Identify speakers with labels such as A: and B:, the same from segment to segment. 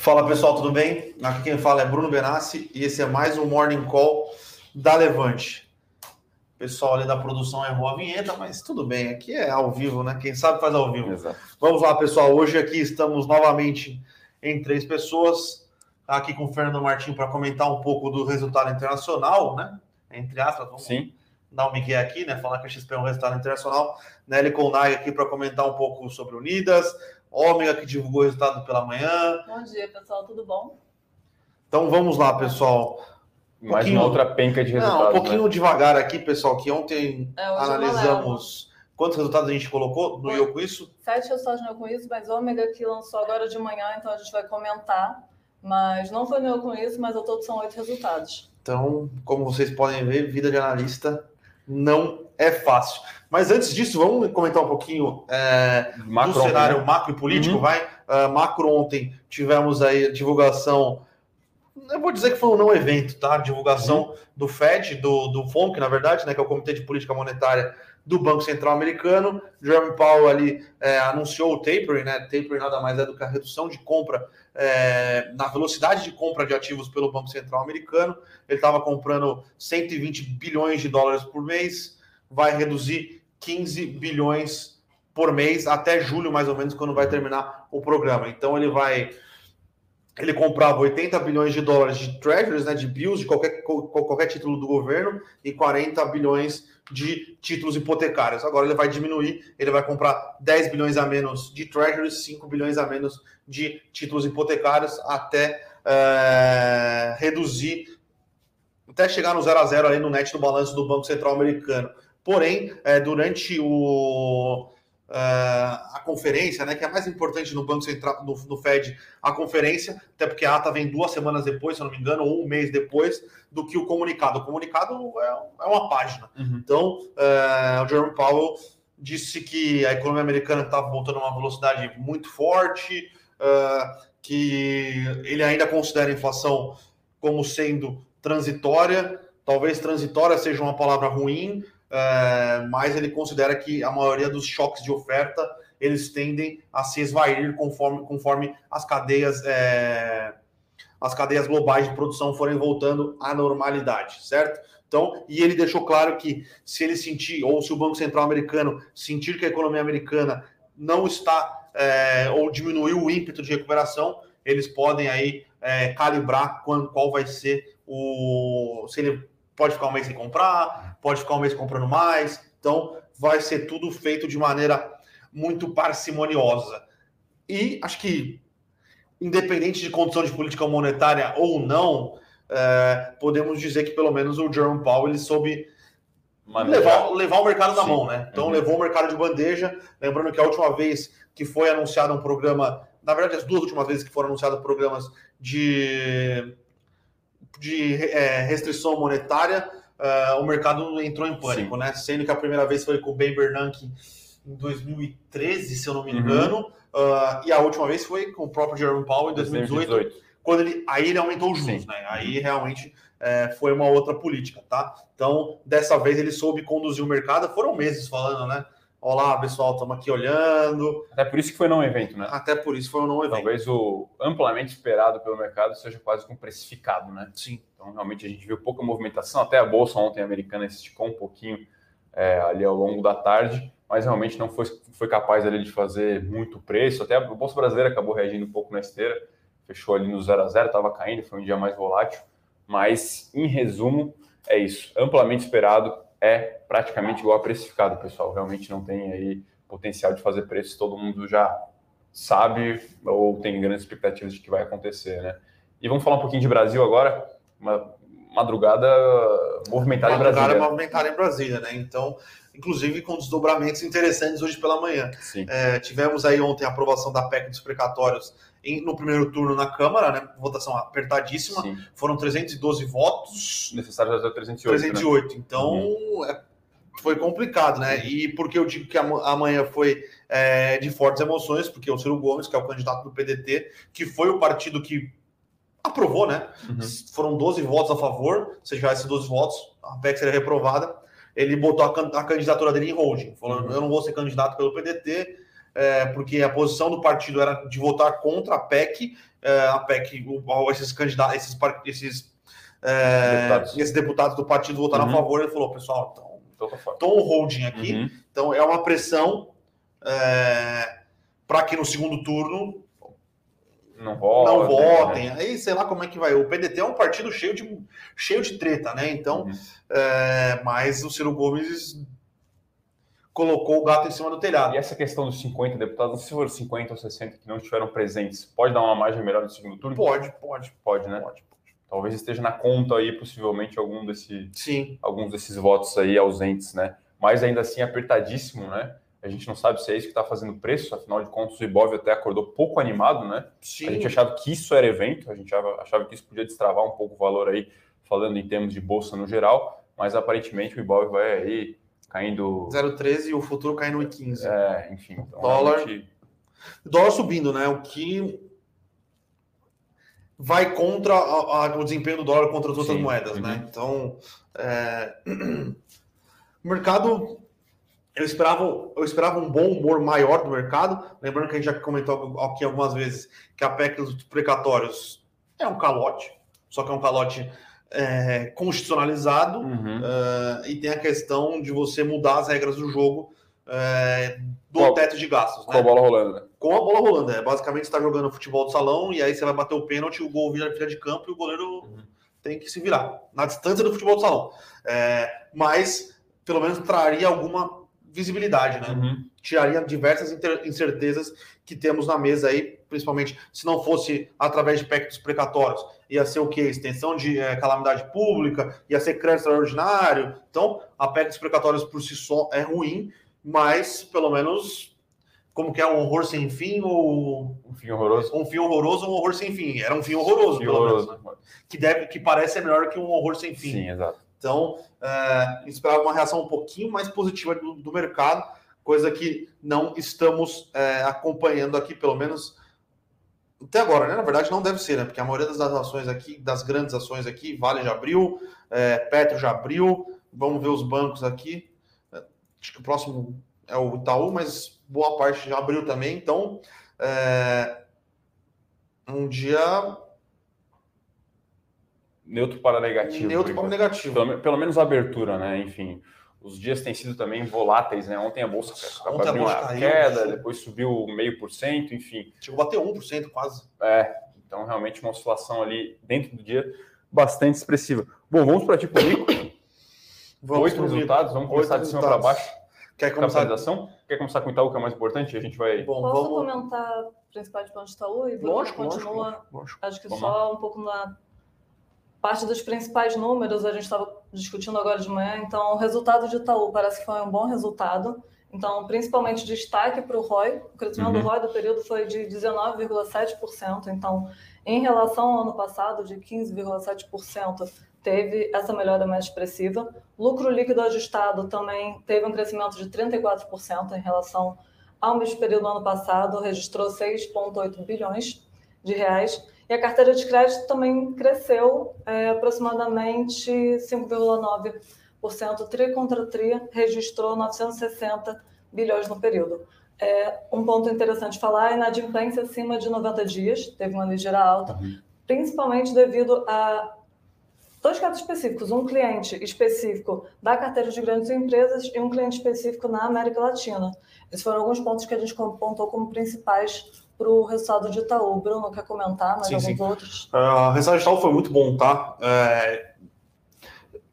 A: Fala pessoal, tudo bem? Aqui quem fala é Bruno Benassi e esse é mais um Morning Call da Levante. O pessoal ali da produção errou a vinheta, mas tudo bem, aqui é ao vivo, né? Quem sabe faz ao vivo. Exato. Vamos lá, pessoal. Hoje aqui estamos novamente em três pessoas. Aqui com o Fernando Martins para comentar um pouco do resultado internacional, né? Entre aspas, vamos
B: Sim.
A: dar um migué aqui, né? Falar que a XP é um resultado internacional. Nelly Colnag aqui para comentar um pouco sobre Unidas, Ômega, que divulgou o resultado pela manhã.
C: Bom dia, pessoal, tudo bom?
A: Então vamos lá, pessoal.
B: Um Mais uma outra penca de resultados.
A: Não, um pouquinho né? devagar aqui, pessoal, que ontem é, analisamos. Quantos resultados a gente colocou no Eu Com Isso?
C: Sete resultados no Eu Com Isso, mas Ômega que lançou agora de manhã, então a gente vai comentar. Mas não foi no Eu Com Isso, mas ao todo são oito resultados.
A: Então, como vocês podem ver, vida de analista não é fácil. Mas antes disso, vamos comentar um pouquinho é, do cenário né? macro e político, uhum. vai? Uh, macro ontem tivemos aí a divulgação. Eu vou dizer que foi um não evento, tá? Divulgação uhum. do FED, do, do FONC, na verdade, né? Que é o Comitê de Política Monetária do Banco Central Americano. Jerome Powell ali é, anunciou o tapering, né? Tapering nada mais é do que a redução de compra é, na velocidade de compra de ativos pelo Banco Central Americano. Ele estava comprando 120 bilhões de dólares por mês, vai reduzir 15 bilhões por mês até julho, mais ou menos, quando vai terminar o programa. Então ele vai ele comprava 80 bilhões de dólares de treasuries, né, de bills, de qualquer, qualquer título do governo, e 40 bilhões de títulos hipotecários. Agora ele vai diminuir, ele vai comprar 10 bilhões a menos de treasuries, 5 bilhões a menos de títulos hipotecários, até é, reduzir, até chegar no zero a zero ali no net do balanço do Banco Central Americano. Porém, é, durante o Uh, a conferência, né, que é mais importante no Banco Central, no, no, Fed, a conferência, até porque a ata vem duas semanas depois, se eu não me engano, ou um mês depois do que o comunicado. O comunicado é, é uma página. Uhum. Então, uh, o Jerome Powell disse que a economia americana estava voltando a uma velocidade muito forte, uh, que ele ainda considera a inflação como sendo transitória. Talvez transitória seja uma palavra ruim, é, mas ele considera que a maioria dos choques de oferta eles tendem a se esvair conforme, conforme as cadeias é, as cadeias globais de produção forem voltando à normalidade, certo? Então, e ele deixou claro que se ele sentir, ou se o Banco Central americano sentir que a economia americana não está, é, ou diminuiu o ímpeto de recuperação, eles podem aí é, calibrar quando, qual vai ser o. Se ele pode ficar um mês sem comprar, pode ficar um mês comprando mais. Então, vai ser tudo feito de maneira muito parcimoniosa. E acho que, independente de condição de política monetária ou não, é, podemos dizer que pelo menos o Jerome Powell ele soube levar, levar o mercado na Sim. mão, né? Então, uhum. levou o mercado de bandeja. Lembrando que a última vez que foi anunciado um programa, na verdade, as duas últimas vezes que foram anunciados programas de de é, restrição monetária, uh, o mercado entrou em pânico, Sim. né? Sendo que a primeira vez foi com o Ben Bernanke em 2013, se eu não me uhum. engano, uhum. uh, e a última vez foi com o próprio Jerome Powell em 2018, 2018. quando ele aí ele aumentou os juros, Sim. né? Aí realmente é, foi uma outra política, tá? Então dessa vez ele soube conduzir o mercado. Foram meses falando, né? Olá, pessoal, estamos aqui olhando.
B: Até por isso que foi não evento, né?
A: Até por isso foi um não evento.
B: Talvez o amplamente esperado pelo mercado seja quase um precificado, né?
A: Sim.
B: Então, realmente, a gente viu pouca movimentação. Até a bolsa ontem americana esticou um pouquinho é, ali ao longo da tarde, mas realmente não foi, foi capaz ali de fazer muito preço. Até a bolsa brasileira acabou reagindo um pouco na esteira, fechou ali no 0 a 0 estava caindo, foi um dia mais volátil. Mas, em resumo, é isso. Amplamente esperado é praticamente igual a precificado, pessoal. Realmente não tem aí potencial de fazer preço, todo mundo já sabe ou tem grandes expectativas de que vai acontecer, né? E vamos falar um pouquinho de Brasil agora. Uma madrugada movimentada madrugada em Brasília.
A: movimentada em Brasília, né? Então, inclusive com desdobramentos interessantes hoje pela manhã. É, tivemos aí ontem a aprovação da PEC dos precatórios em, no primeiro turno na Câmara, né? Votação apertadíssima. Sim. Foram 312 votos.
B: Necessário fazer 308.
A: 308. Né? Então, uhum. é, foi complicado, né? E porque eu digo que amanhã foi é, de fortes emoções, porque o Ciro Gomes, que é o candidato do PDT, que foi o partido que aprovou, né? Uhum. Foram 12 votos a favor, se tivesse 12 votos, a PEC seria reprovada. Ele botou a, a candidatura dele em holding, falando: uhum. eu não vou ser candidato pelo PDT, é, porque a posição do partido era de votar contra a PEC, é, a PEC, o, esses candidatos, esses, esses, é, deputados. esses deputados do partido votaram uhum. a favor, ele falou, pessoal, então, estou então tá holding aqui, uhum. então é uma pressão é, para que no segundo turno
B: não votem.
A: Não votem. Né? Aí sei lá como é que vai. O PDT é um partido cheio de, cheio de treta, né? Então, uhum. é, mas o Ciro Gomes colocou o gato em cima do telhado.
B: E essa questão dos 50 deputados, não se foram 50 ou 60 que não estiveram presentes, pode dar uma margem melhor no segundo turno?
A: Pode, pode.
B: Pode, né? Pode. Talvez esteja na conta aí, possivelmente, algum desse,
A: Sim.
B: alguns desses votos aí ausentes, né? Mas ainda assim apertadíssimo, né? A gente não sabe se é isso que está fazendo preço, afinal de contas o Ibov até acordou pouco animado, né? Sim. A gente achava que isso era evento, a gente achava que isso podia destravar um pouco o valor aí, falando em termos de bolsa no geral, mas aparentemente o Ibov vai aí caindo...
A: 0,13 e o futuro caindo em 15.
B: É, enfim. Então,
A: dólar, realmente... dólar subindo, né? O que vai contra a, a, o desempenho do dólar contra as outras Sim. moedas, né? uhum. né? Então, é... o mercado eu esperava, eu esperava um bom humor maior do mercado. Lembrando que a gente já comentou aqui algumas vezes que a PEC dos precatórios é um calote, só que é um calote é, constitucionalizado uhum. uh, e tem a questão de você mudar as regras do jogo é, do com, teto de gastos.
B: Com né? a bola rolando, né?
A: Com a bola rolando, é. Basicamente, você está jogando futebol do salão e aí você vai bater o pênalti, o gol vira fila de campo e o goleiro uhum. tem que se virar na distância do futebol do salão. É, mas, pelo menos, traria alguma visibilidade, né? Uhum. Tiraria diversas incertezas que temos na mesa aí, principalmente se não fosse através de pactos precatórios. Ia ser o quê? Extensão de é, calamidade pública, ia ser crédito extraordinário. Então, a PEC dos precatórios por si só é ruim, mas pelo menos como que é um horror sem fim ou
B: um fim horroroso?
A: Um fim horroroso um horror sem fim. Era um fim horroroso, fim pelo horroroso. menos. Né? Que deve que parece melhor que um horror sem fim.
B: Sim, exato.
A: Então, é, esperava uma reação um pouquinho mais positiva do, do mercado, coisa que não estamos é, acompanhando aqui, pelo menos até agora, né? Na verdade, não deve ser, né? Porque a maioria das ações aqui, das grandes ações aqui, Vale já abriu, é, Petro já abriu, vamos ver os bancos aqui. Acho que o próximo é o Itaú, mas boa parte já abriu também. Então, é, um dia
B: neutro para negativo.
A: Neutro para negativo.
B: Pelo, pelo, menos a abertura, né? Enfim, os dias têm sido também voláteis, né? Ontem a bolsa
A: abriu uma
B: caiu, queda, depois subiu meio por cento, enfim.
A: Chegou a bater 1% quase.
B: É, então realmente uma oscilação ali dentro do dia bastante expressiva. Bom, vamos para tipo rico. Vamos Oito resultados, vamos começar de cima para baixo.
A: Quer começar?
B: Quer começar com o Itaú, que é mais importante? A gente vai.
C: Bom, Posso vamos... comentar principais pontos do Itaú e
A: lógico,
C: continua.
A: Lógico, lógico.
C: Acho que vamos só lá. um pouco na parte dos principais números, a gente estava discutindo agora de manhã, então o resultado de Itaú parece que foi um bom resultado. Então, principalmente destaque para o ROI, o crescimento uhum. do ROI do período foi de 19,7%. Então, em relação ao ano passado, de 15,7%, teve essa melhora mais expressiva. Lucro líquido ajustado também teve um crescimento de 34% em relação ao mesmo período do ano passado, registrou 6,8 bilhões de reais. E a carteira de crédito também cresceu é, aproximadamente 5,9%. Tri contra tri registrou 960 bilhões no período. É, um ponto interessante falar é inadimplência acima de 90 dias, teve uma ligeira alta, uhum. principalmente devido a dois casos específicos, um cliente específico da carteira de grandes empresas e um cliente específico na América Latina. Esses foram alguns pontos que a gente apontou como principais para o resultado de Itaú. Bruno, quer comentar mais sim, alguns sim. outros?
A: Uh, o resultado de Itaú foi muito bom, tá? É,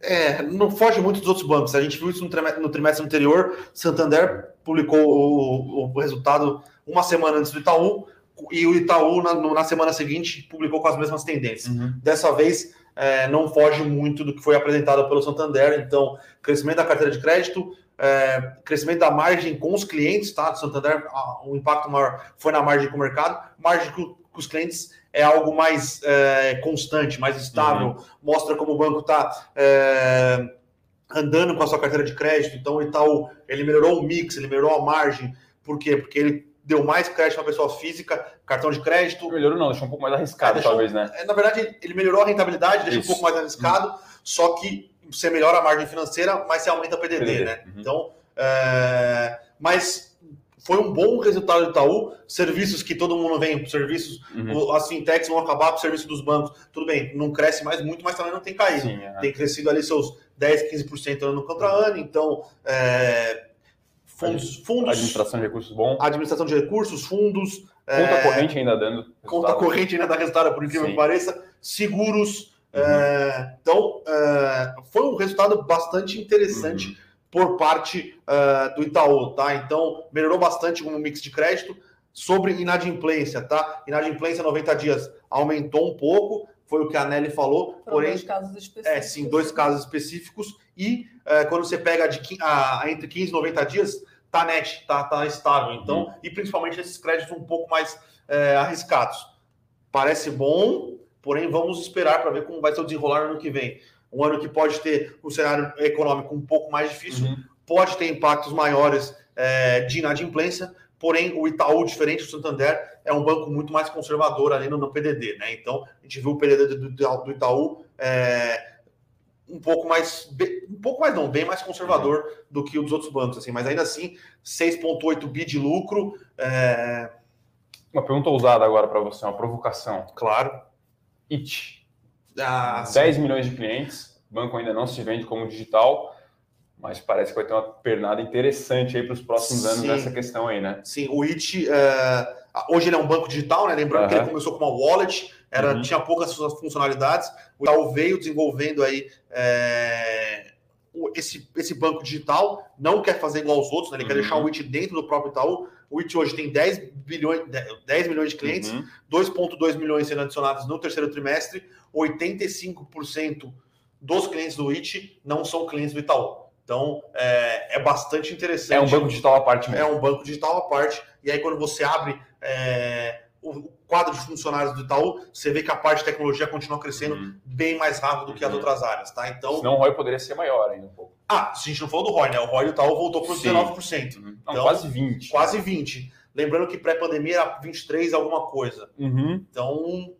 A: é, não foge muito dos outros bancos. A gente viu isso no trimestre, no trimestre anterior. Santander publicou o, o, resultado uma semana antes do Itaú e o Itaú, na, na semana seguinte, publicou com as mesmas tendências. Uhum. Dessa vez, é, não foge muito do que foi apresentado pelo Santander. Então, crescimento da carteira de crédito, é, crescimento da margem com os clientes, tá? Do Santander, o impacto maior foi na margem com o mercado, margem com, com os clientes é algo mais é, constante, mais estável, uhum. mostra como o banco está é, andando com a sua carteira de crédito. Então, o Itaú ele melhorou o mix, ele melhorou a margem. Por quê? Porque ele deu mais crédito para pessoa física, cartão de crédito.
B: Melhorou não, deixou um pouco mais arriscado, é, deixou, talvez, né?
A: É, na verdade, ele melhorou a rentabilidade, deixou Isso. um pouco mais arriscado, uhum. só que você melhora a margem financeira, mas você aumenta a PDD, PDD. né? Uhum. Então, é... mas foi um bom resultado do Itaú. Serviços que todo mundo vem, serviços, uhum. as fintechs vão acabar com o serviço dos bancos. Tudo bem, não cresce mais muito, mas também não tem caído. Sim, é. Tem crescido ali seus 10, 15% ano contra ano. Então, é,
B: fundos, fundos. Administração de recursos bom.
A: Administração de recursos, fundos.
B: Conta é, corrente ainda dando.
A: Resultado. Conta corrente ainda dá resultado, por incrível Sim. que pareça. Seguros. Uhum. É, então, é, foi um resultado bastante interessante. Uhum por parte uh, do Itaú, tá? Então, melhorou bastante como mix de crédito. Sobre inadimplência, tá? Inadimplência 90 dias aumentou um pouco, foi o que a Nelly falou, Foram porém. Dois
C: casos específicos.
A: É, sim, dois casos específicos. E uh, quando você pega de, uh, entre 15 e 90 dias, tá net, tá, tá estável. Então, uhum. e principalmente esses créditos um pouco mais uh, arriscados. Parece bom, porém vamos esperar para ver como vai ser o desenrolar no ano que vem um ano que pode ter um cenário econômico um pouco mais difícil, uhum. pode ter impactos maiores é, de inadimplência, porém o Itaú, diferente do Santander, é um banco muito mais conservador ali no, no PDD, né? Então, a gente viu o PDD do, do Itaú é, um pouco mais, um pouco mais não, bem mais conservador uhum. do que os outros bancos, assim, mas ainda assim, 6,8 bi de lucro. É...
B: Uma pergunta ousada agora para você, uma provocação.
A: Claro.
B: IT ah, 10 milhões de clientes, o banco ainda não se vende como digital, mas parece que vai ter uma pernada interessante aí para os próximos Sim. anos nessa questão aí, né?
A: Sim, o IT, uh, hoje ele é um banco digital, né? Lembrando uhum. que ele começou com uma wallet, era, uhum. tinha poucas funcionalidades, o Itaú veio desenvolvendo aí é, esse, esse banco digital, não quer fazer igual aos outros, né? ele uhum. quer deixar o IT dentro do próprio Itaú, o IT hoje tem 10, bilhões, 10 milhões de clientes, uhum. 2,2 milhões sendo adicionados no terceiro trimestre, 85% dos clientes do IT não são clientes do Itaú. Então, é, é, bastante interessante.
B: É um banco digital à parte
A: mesmo. É um banco digital à parte. E aí, quando você abre é, o quadro de funcionários do Itaú, você vê que a parte de tecnologia continua crescendo uhum. bem mais rápido do que as uhum. outras áreas, tá?
B: Então... Senão o ROI poderia ser maior ainda um pouco.
A: Ah, se a gente não falou do ROI, né? O ROI do Itaú voltou para os 19%.
B: Uhum. Então, quase 20%.
A: Quase 20%. Lembrando que pré-pandemia era 23 alguma coisa.
B: Uhum.
A: Então,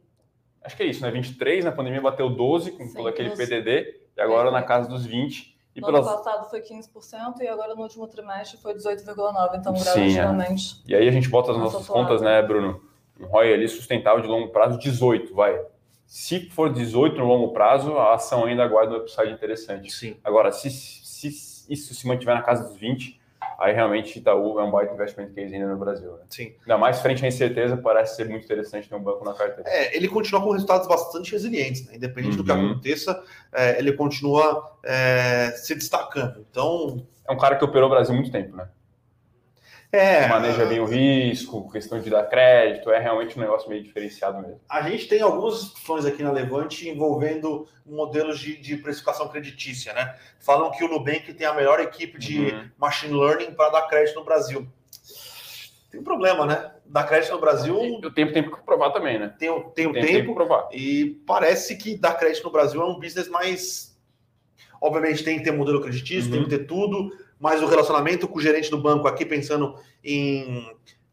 B: acho que é isso, né? 23, na pandemia bateu 12 com Sim, todo aquele PDD, e agora é. na casa dos 20.
C: E no pelas... ano passado foi 15% e agora no último trimestre foi 18,9%, então.
B: Sim, é. E aí a gente bota as nossas contas, né, Bruno? Um ROI ali sustentável de longo prazo, 18, vai. Se for 18 no longo prazo, a ação ainda guarda um upside interessante.
A: Sim.
B: Agora, se, se isso se mantiver na casa dos 20, aí realmente Itaú é um baita investment case ainda no Brasil. Né?
A: Sim.
B: Ainda mais frente à incerteza, parece ser muito interessante ter um banco na carteira.
A: É, ele continua com resultados bastante resilientes, né? independente uhum. do que uhum. aconteça, é, ele continua é, se destacando. Então.
B: É um cara que operou o Brasil muito tempo, né?
A: É,
B: maneja bem o risco, questão de dar crédito, é realmente um negócio meio diferenciado mesmo.
A: A gente tem algumas discussões aqui na Levante envolvendo modelos de, de precificação creditícia, né? Falam que o Nubank tem a melhor equipe de uhum. machine learning para dar crédito no Brasil. Tem um problema, né? Dar crédito no Brasil.
B: O tempo tem que provar também, né?
A: Tem, tem o tem tempo. provar. E parece que dar crédito no Brasil é um business mais. Obviamente tem que ter modelo creditício, uhum. tem que ter tudo mas o relacionamento com o gerente do banco aqui, pensando em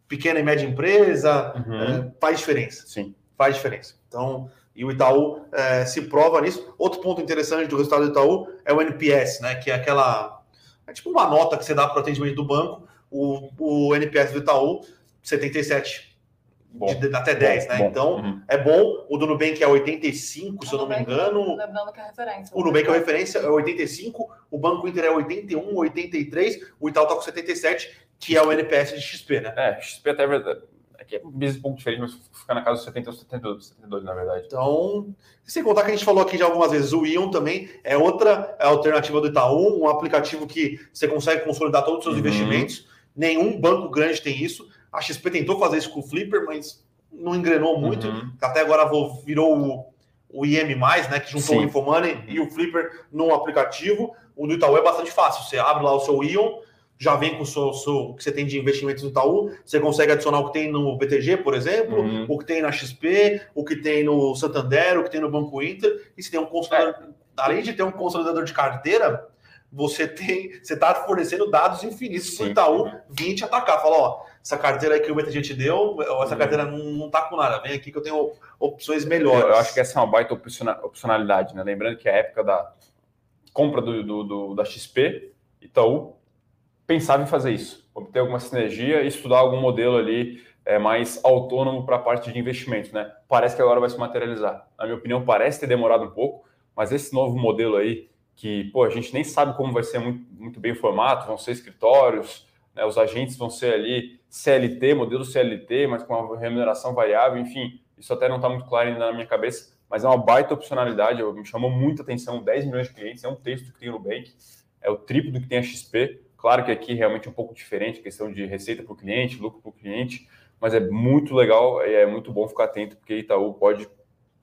A: pequena e média empresa, uhum. é, faz diferença.
B: Sim.
A: Faz diferença. Então, e o Itaú é, se prova nisso. Outro ponto interessante do resultado do Itaú é o NPS, né? Que é aquela. É tipo uma nota que você dá para o atendimento do banco. O, o NPS do Itaú, 77 de, até 10, né? Bom. Então, uhum. é bom. O do Nubank é 85, o se eu não me engano.
C: Lembrando que é referência.
A: O Nubank é referência, é 85. O Banco Inter é 81, 83. O Itaú tá com 77, que é o NPS de XP, né?
B: É, XP até é verdade. Aqui é um business um pouco diferente, mas fica na casa dos 70 ou 72, 72, na verdade.
A: Então, sem contar que a gente falou aqui já algumas vezes, o Ion também é outra alternativa do Itaú, um aplicativo que você consegue consolidar todos os seus uhum. investimentos. Nenhum banco grande tem isso. A XP tentou fazer isso com o Flipper, mas não engrenou muito. Uhum. Até agora virou o, o IM, né? Que juntou Sim. o Infomoney uhum. e o Flipper num aplicativo. O do Itaú é bastante fácil. Você abre lá o seu Ion, já vem com o, seu, seu, que você tem de investimentos no Itaú. Você consegue adicionar o que tem no BTG, por exemplo, uhum. o que tem na XP, o que tem no Santander, o que tem no Banco Inter. E você tem um consolidador. É. Além de ter um consolidador de carteira, você tem, você está fornecendo dados infinitos para o Itaú vir te atacar. Fala, ó, essa carteira aí que o BTG te deu, essa uhum. carteira não, não tá com nada, vem aqui que eu tenho opções melhores.
B: Eu, eu acho que essa é uma baita opcionalidade, né? Lembrando que a época da compra do, do, do da XP, Itaú, pensava em fazer isso, obter alguma sinergia e estudar algum modelo ali é, mais autônomo para a parte de investimentos, né? Parece que agora vai se materializar. Na minha opinião, parece ter demorado um pouco, mas esse novo modelo aí, que pô, a gente nem sabe como vai ser muito, muito bem o formato, vão ser escritórios, né? os agentes vão ser ali CLT, modelo CLT, mas com uma remuneração variável, enfim, isso até não está muito claro ainda na minha cabeça, mas é uma baita opcionalidade, me chamou muita atenção, 10 milhões de clientes, é um texto que tem no Bank, é o triplo do que tem a XP, claro que aqui realmente é um pouco diferente, questão de receita para o cliente, lucro para o cliente, mas é muito legal e é muito bom ficar atento, porque Itaú pode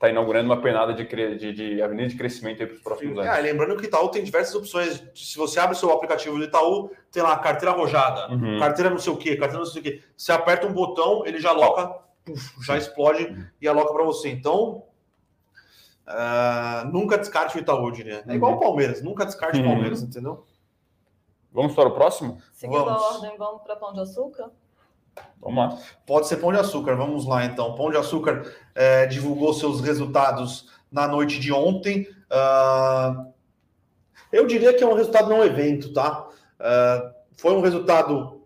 B: estar tá inaugurando uma penada de, de, de avenida de crescimento para os próximos anos.
A: É, lembrando que o Itaú tem diversas opções. Se você abre o seu aplicativo do Itaú, tem lá carteira arrojada, uhum. carteira não sei o quê, carteira não sei o quê. Você aperta um botão, ele já aloca, puf, já explode uhum. e aloca para você. Então, uh, nunca descarte o Itaú, diria. É igual o uhum. Palmeiras, nunca descarte o uhum. Palmeiras, entendeu?
B: Vamos para o próximo?
C: Seguindo vamos. a ordem, vamos para Pão de Açúcar?
B: Vamos lá.
A: Pode ser Pão de Açúcar, vamos lá então. Pão de Açúcar é, divulgou seus resultados na noite de ontem. Uh, eu diria que é um resultado não evento, tá? Uh, foi um resultado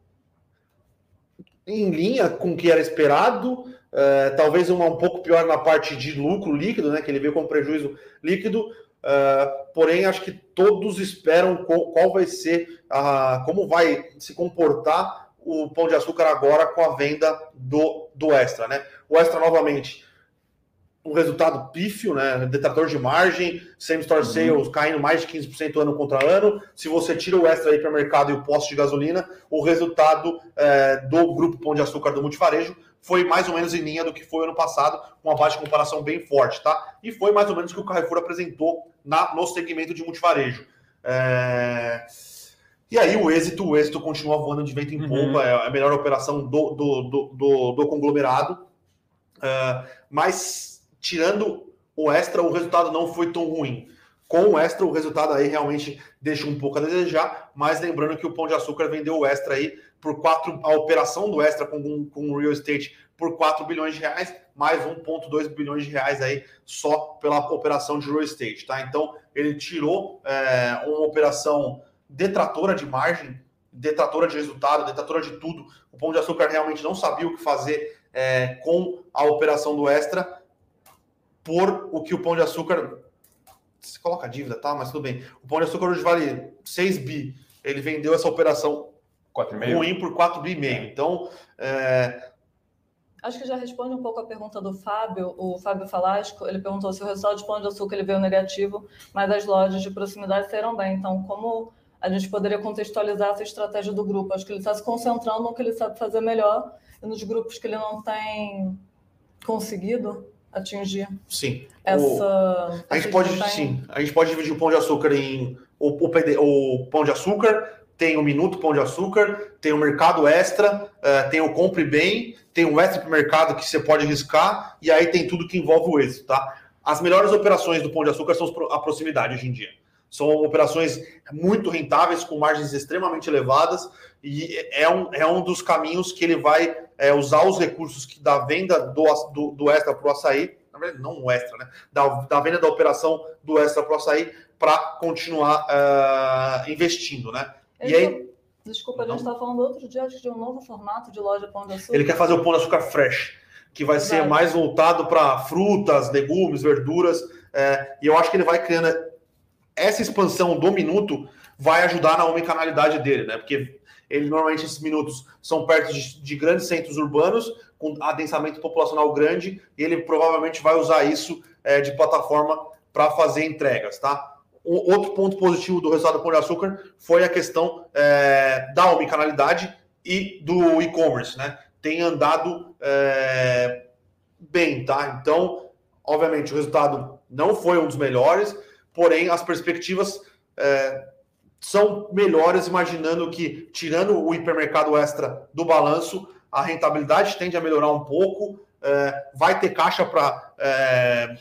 A: em linha com o que era esperado, uh, talvez uma um pouco pior na parte de lucro líquido, né? Que ele veio com prejuízo líquido. porém, acho que todos esperam qual, qual vai ser, a, como vai se comportar o Pão de Açúcar agora com a venda do, do Extra, né? O Extra, novamente, um resultado pífio, né? Detrator de margem, same store uhum. sales caindo mais de 15% ano contra ano. Se você tira o Extra aí para o mercado e o posto de gasolina, o resultado é, do grupo Pão de Açúcar do Multivarejo foi mais ou menos em linha do que foi ano passado, com uma base de comparação bem forte, tá? E foi mais ou menos o que o Carrefour apresentou na, no segmento de multivarejo. É... E aí o êxito, o êxito continua voando de vento em uhum. polpa, é a melhor operação do, do, do, do, do conglomerado. Uh, mas tirando o extra, o resultado não foi tão ruim. Com o extra, o resultado aí realmente deixa um pouco a desejar, mas lembrando que o Pão de Açúcar vendeu o extra aí por 4, a operação do extra com, com o real estate por 4 bilhões de reais, mais 1,2 bilhões de reais aí só pela operação de real estate, tá? Então ele tirou é, uma operação detratora de margem, detratora de resultado, detratora de tudo. O Pão de Açúcar realmente não sabia o que fazer é, com a operação do Extra, por o que o Pão de Açúcar. Você coloca dívida, tá? Mas tudo bem. O Pão de Açúcar hoje vale 6 bi. Ele vendeu essa operação 4,5. ruim por 4 bi e meio. Então, é,
C: Acho que já responde um pouco a pergunta do Fábio, o Fábio Falasco. Ele perguntou se o resultado de Pão de Açúcar ele veio negativo, mas as lojas de proximidade serão bem. Então, como a gente poderia contextualizar essa estratégia do grupo. Acho que ele está se concentrando no que ele sabe fazer melhor e nos grupos que ele não tem conseguido atingir.
A: Sim.
C: Essa.
A: O... A gente pode, tem... sim. A gente pode dividir o pão de açúcar em o, o, o pão de açúcar, tem o minuto pão de açúcar, tem o mercado extra, uh, tem o compre bem, tem o extra para mercado que você pode riscar e aí tem tudo que envolve o êxito, tá? As melhores operações do pão de açúcar são a proximidade hoje em dia. São operações muito rentáveis, com margens extremamente elevadas, e é um, é um dos caminhos que ele vai é, usar os recursos que da venda do, do, do extra para o açaí, na verdade, não o extra, né? Da, da venda da operação do extra para o açaí, para continuar uh, investindo, né?
C: e aí, Desculpa, a gente estava falando outro dia acho de um novo formato de loja Pão de Açúcar.
A: Ele quer fazer o Pão de Açúcar fresh, que vai Exato. ser mais voltado para frutas, legumes, verduras. É, e eu acho que ele vai criando essa expansão do minuto vai ajudar na omnicanalidade dele, né? Porque ele normalmente esses minutos são perto de, de, grandes centros urbanos, com adensamento populacional grande, e ele provavelmente vai usar isso é, de plataforma para fazer entregas, tá? O, outro ponto positivo do resultado do Pão de Açúcar foi a questão é, da omnicanalidade e do e-commerce, né? Tem andado é, bem, tá? Então, obviamente, o resultado não foi um dos melhores, porém as perspectivas é, são melhores, imaginando que, tirando o hipermercado extra do balanço, a rentabilidade tende a melhorar um pouco, é, vai ter caixa para é,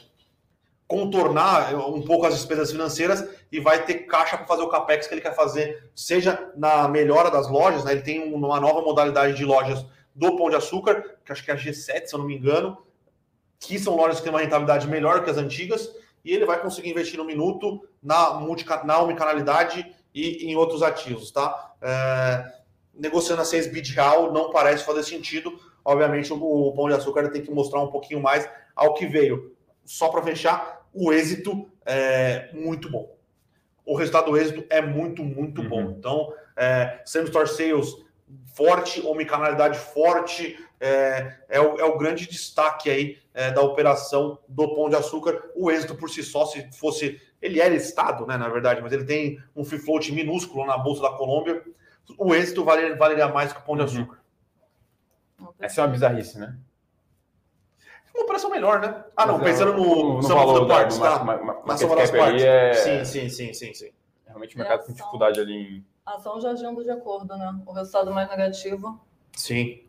A: contornar um pouco as despesas financeiras e vai ter caixa para fazer o capex que ele quer fazer, seja na melhora das lojas, né? ele tem uma nova modalidade de lojas do Pão de Açúcar, que acho que é a G7, se eu não me engano, que são lojas que têm uma rentabilidade melhor que as antigas, e ele vai conseguir investir no minuto, na, multi, na omnicanalidade e em outros ativos, tá? É, negociando a 6 bid real não parece fazer sentido. Obviamente, o, o Pão de Açúcar tem que mostrar um pouquinho mais ao que veio. Só para fechar, o êxito é muito bom. O resultado do êxito é muito, muito uhum. bom. Então, é, Same Store Sales forte, omnicanalidade forte, é, é, o, é o grande destaque aí é, da operação do Pão de Açúcar. O êxito por si só, se fosse. Ele é listado, né, na verdade, mas ele tem um free float minúsculo na Bolsa da Colômbia. O êxito valeria, valeria mais que o Pão de uhum. Açúcar.
B: Essa é uma bizarrice, né?
A: Uma operação melhor, né? Ah, não, pensando no, no, no valor do partes, tá?
B: Na soma das partes. É...
A: Sim, sim, sim, sim, sim.
B: Realmente o mercado tem dificuldade ali em.
C: A ação já agindo de acordo, né? O resultado mais negativo.
A: Sim.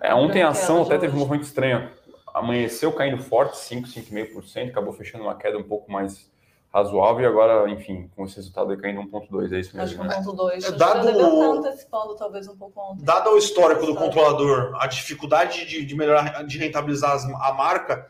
B: É, ontem a ação até teve um movimento estranho. Amanheceu caindo forte, 5, 5,5%, acabou fechando uma queda um pouco mais razoável e agora, enfim, com esse resultado aí caindo 1,2, é isso mesmo?
C: Acho que 1,2.
A: Né? Dado, o...
C: antecipando talvez um pouco ontem.
A: Dado o histórico do controlador, a dificuldade de, de melhorar, de rentabilizar a marca,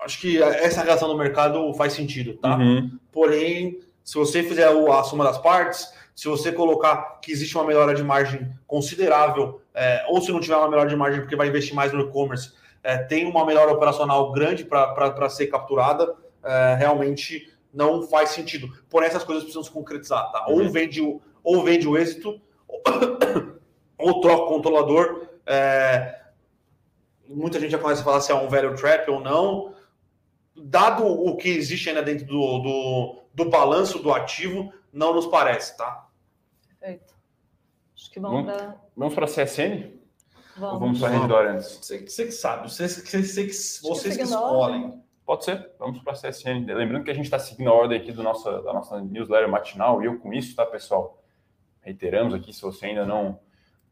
A: acho que essa reação do mercado faz sentido, tá? Uhum. Porém, se você fizer a soma das partes, se você colocar que existe uma melhora de margem considerável, é, ou se não tiver uma melhora de margem porque vai investir mais no e-commerce, é, tem uma melhora operacional grande para ser capturada, é, realmente não faz sentido. Porém, essas coisas precisam se concretizar, tá? Ou uhum. vende o, ou vende o êxito, ou troca o controlador. É, muita gente já começa a falar se é um value trap ou não. Dado o que existe ainda dentro do, do, do balanço do ativo, não nos parece,
C: tá? Perfeito. Acho que vamos, para.
B: Vamos para a CSN? Vamos. Ou vamos para a Redditor antes?
A: Você, você que sabe, você, você, você, vocês que escolhem.
B: Pode ser, vamos para a CSN. Lembrando que a gente está seguindo a ordem aqui do nossa, da nossa newsletter matinal, e eu com isso, tá, pessoal? Reiteramos aqui, se você ainda não,